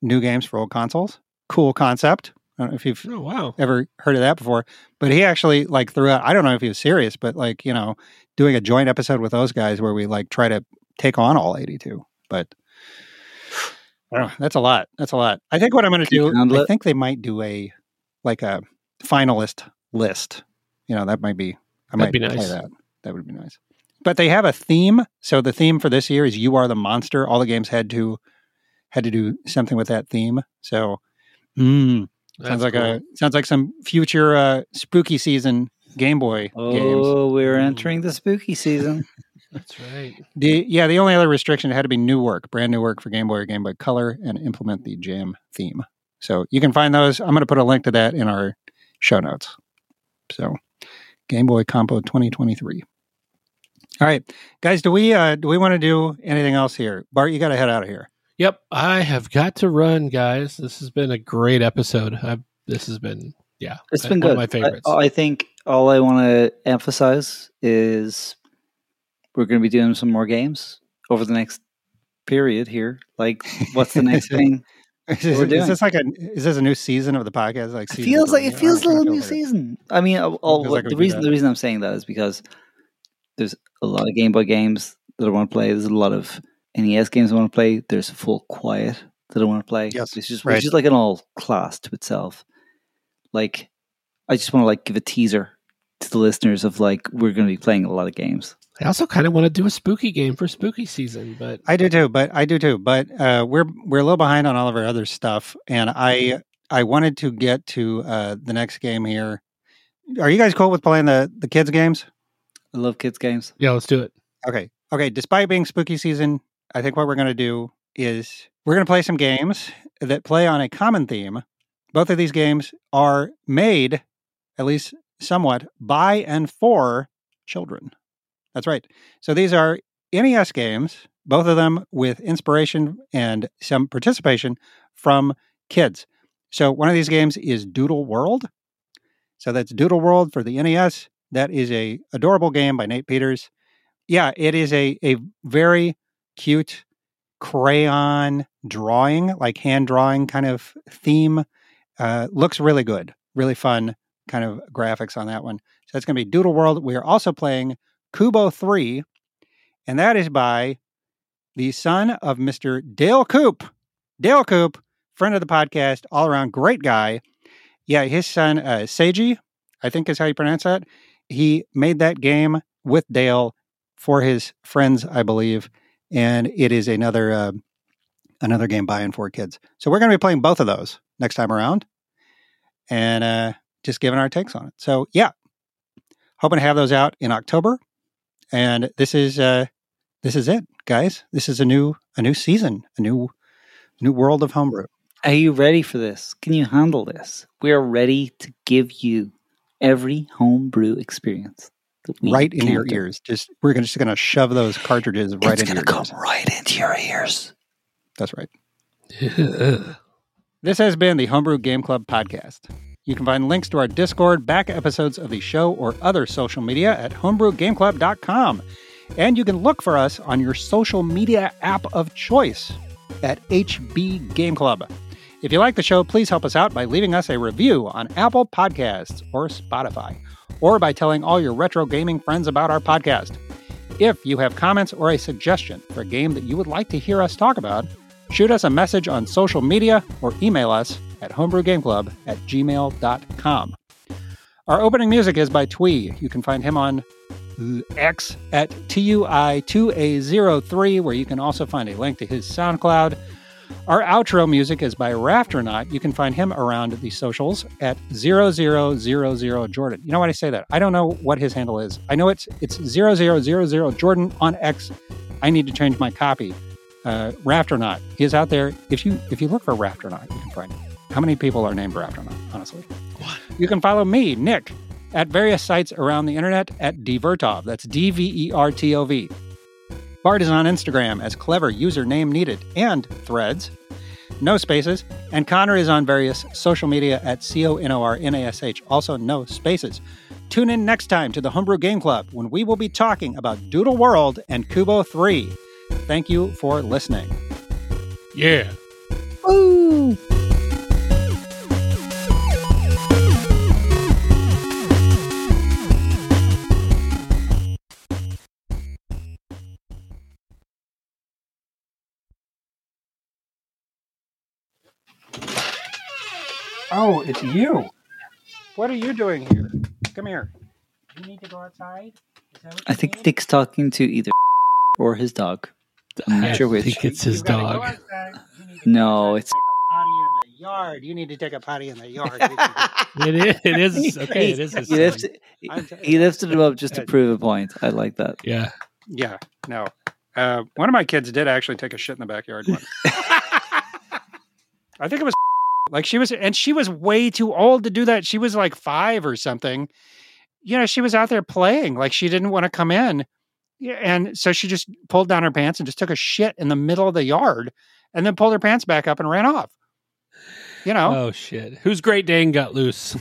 new games for old consoles. Cool concept. I don't know if you've oh, wow. ever heard of that before. But he actually like threw out, I don't know if he was serious, but like, you know, doing a joint episode with those guys where we like try to take on all 82. But know, that's a lot. That's a lot. I think what I'm going to do, I think they might do a like a finalist list. You know, that might be, I That'd might be nice. that. That would be nice. But they have a theme. So the theme for this year is "You Are the Monster." All the games had to had to do something with that theme. So, mm, sounds like cool. a sounds like some future uh, spooky season Game Boy oh, games. we're entering the spooky season. [laughs] That's right. The yeah, the only other restriction had to be new work, brand new work for Game Boy or Game Boy Color, and implement the Jam theme. So you can find those. I'm going to put a link to that in our show notes. So Game Boy Compo 2023. All right, guys. Do we uh, do we want to do anything else here? Bart, you got to head out of here. Yep, I have got to run, guys. This has been a great episode. I've, this has been Yeah, it's been one good. of my favorites. I, I think all I want to emphasize is we're going to be doing some more games over the next period here. Like, what's the next [laughs] thing? Is, this- is this like a is this a new season of the podcast? Like It feels like it feels a little new season. I mean, uh, all, feels like the reason the reason I'm saying that is because there's a lot of Game Boy games that I want to play. There's a lot of NES games I want to play. There's full quiet that I want to play. Yes, it's just right. which is like an all class to itself. Like, I just want to like give a teaser to the listeners of like we're going to be playing a lot of games. I also kind of want to do a spooky game for spooky season, but I do too, but I do too, but uh, we're we're a little behind on all of our other stuff, and I I wanted to get to uh, the next game here. Are you guys cool with playing the the kids games? I love kids games. yeah, let's do it. Okay, okay. Despite being spooky season, I think what we're going to do is we're going to play some games that play on a common theme. Both of these games are made, at least somewhat, by and for children. That's right. So these are NES games, both of them with inspiration and some participation from kids. So one of these games is Doodle World. So that's Doodle World for the NES. That is a adorable game by Nate Peters. Yeah, it is a a very cute crayon drawing, like hand drawing kind of theme. Uh, looks really good, really fun kind of graphics on that one. So it's going to be Doodle World. We are also playing Kubo 3, and that is by the son of Mr. Dale Coop. Dale Coop, friend of the podcast, all around great guy. Yeah, his son, uh, Seiji, I think is how you pronounce that. He made that game with Dale for his friends, I believe, and it is another uh, another game by and for kids. So we're going to be playing both of those next time around, and uh, just giving our takes on it. So yeah, hoping to have those out in October, and this is uh, this is it, guys. This is a new a new season, a new new world of homebrew. Are you ready for this? Can you handle this? We are ready to give you every homebrew experience right into your do. ears. Just we're just going to shove those cartridges right it's into gonna your come ears. right into your ears. That's right. [laughs] This has been the Homebrew Game Club podcast. You can find links to our Discord, back episodes of the show, or other social media at homebrewgameclub.com. And you can look for us on your social media app of choice at HB Game Club. If you like the show, please help us out by leaving us a review on Apple Podcasts or Spotify, or by telling all your retro gaming friends about our podcast. If you have comments or a suggestion for a game that you would like to hear us talk about, shoot us a message on social media or email us at homebrewgameclub at gmail.com. Our opening music is by Twee. You can find him on X at TUI2A03, where you can also find a link to his SoundCloud. Our outro music is by Rafternaut. You can find him around the socials at 0000 Jordan. You know why I say that? I don't know what his handle is. I know it's it's 0000 Jordan on X. I need to change my copy. Uh. He is out there. If you if you look for Rafternaut, you can find him. How many people are named Rafternaut, honestly? What? You can follow me, Nick, at various sites around the internet at Dvertov. That's D V E R T O V. Bart is on Instagram as clever username needed and threads, no spaces, and Conor is on various social media at C O N O R N A S H, also no spaces. Tune in next time to the Homebrew Game Club when we will be talking about Doodle World and Kubo 3. Thank you for listening. yeah. Woo! It's you. What are you doing here? Come here. You need to go outside? Is that what I think Dick's talking to either [laughs] or his dog. I'm not I sure which. I think it's his dog. No, it's potty in the yard. You need to take a potty in the yard. [laughs] [laughs] It is. It is okay. It is he, son. lifted, I'm he, he lifted him up just to prove a point. I like that. Yeah. yeah, no. Uh, one of my kids did actually take a shit in the backyard once. I think it was like she was, and she was way too old to do that. She was like five or something. You know, she was out there playing, like she didn't want to come in. And so she just pulled down her pants and just took a shit in the middle of the yard and then pulled her pants back up and ran off. You know, Oh shit. Whose Great Dane got loose?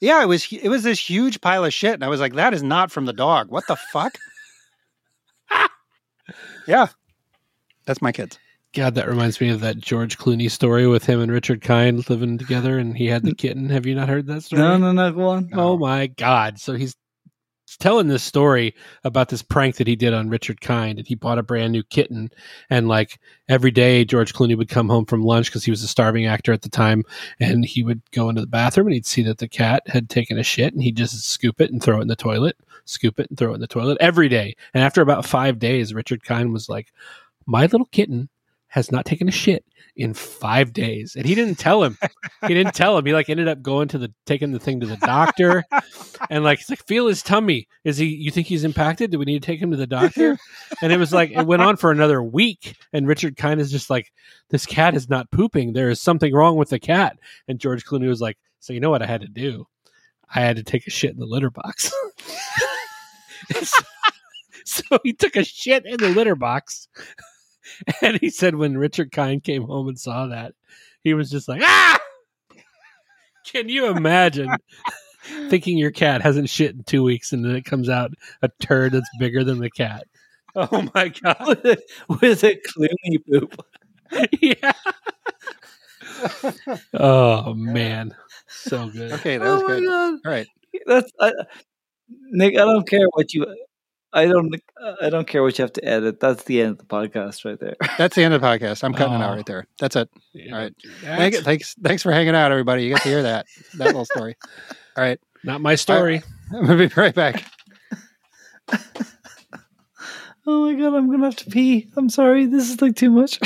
Yeah, it was it was this huge pile of shit, and I was like, "That is not from the dog. What the fuck?" [laughs] yeah, that's my kids. God, that reminds me of that George Clooney story with him and Richard Kind living together, and he had the [laughs] kitten. Have you not heard that story? No, no, oh no. Go on. Oh my God! So he's telling this story about this prank that he did on Richard Kind, and he bought a brand new kitten, and like every day George Clooney would come home from lunch because he was a starving actor at the time, and he would go into the bathroom and he'd see that the cat had taken a shit, and he'd just scoop it and throw it in the toilet, scoop it and throw it in the toilet every day. And after about five days, Richard Kind was like, "My little kitten." Has not taken a shit in five days, and he didn't tell him. he didn't tell him. He like ended up going to the taking the thing to the doctor, and like like feel his tummy. Is he? You think he's impacted? Do we need to take him to the doctor? And it was like it went on for another week, and Richard kind of just like this cat is not pooping. There is something wrong with the cat. And George Clooney was like, so you know what I had to do? I had to take a shit in the litter box. [laughs] so he took a shit in the litter box. [laughs] And he said when Richard Kind came home and saw that, he was just like, ah! [laughs] Can you imagine [laughs] thinking your cat hasn't shit in two weeks and then it comes out a turd that's bigger than the cat? Oh my God. with, a, with Clooney poop. yeah. oh man. So good. Okay, that was oh my good. god, All right, that's I, Nick. I don't care what you. I don't. I don't care what you have to edit. That's the end of the podcast right there. [laughs] that's the end of the podcast. I'm cutting it out Oh. right there. That's it. Yeah, All right. that's Thank, thanks, thanks for hanging out, everybody. You get to hear that that little story. All right, Not my story. [laughs] I'm gonna be right back. [laughs] Oh my god, I'm gonna have to pee. I'm sorry. This is like too much.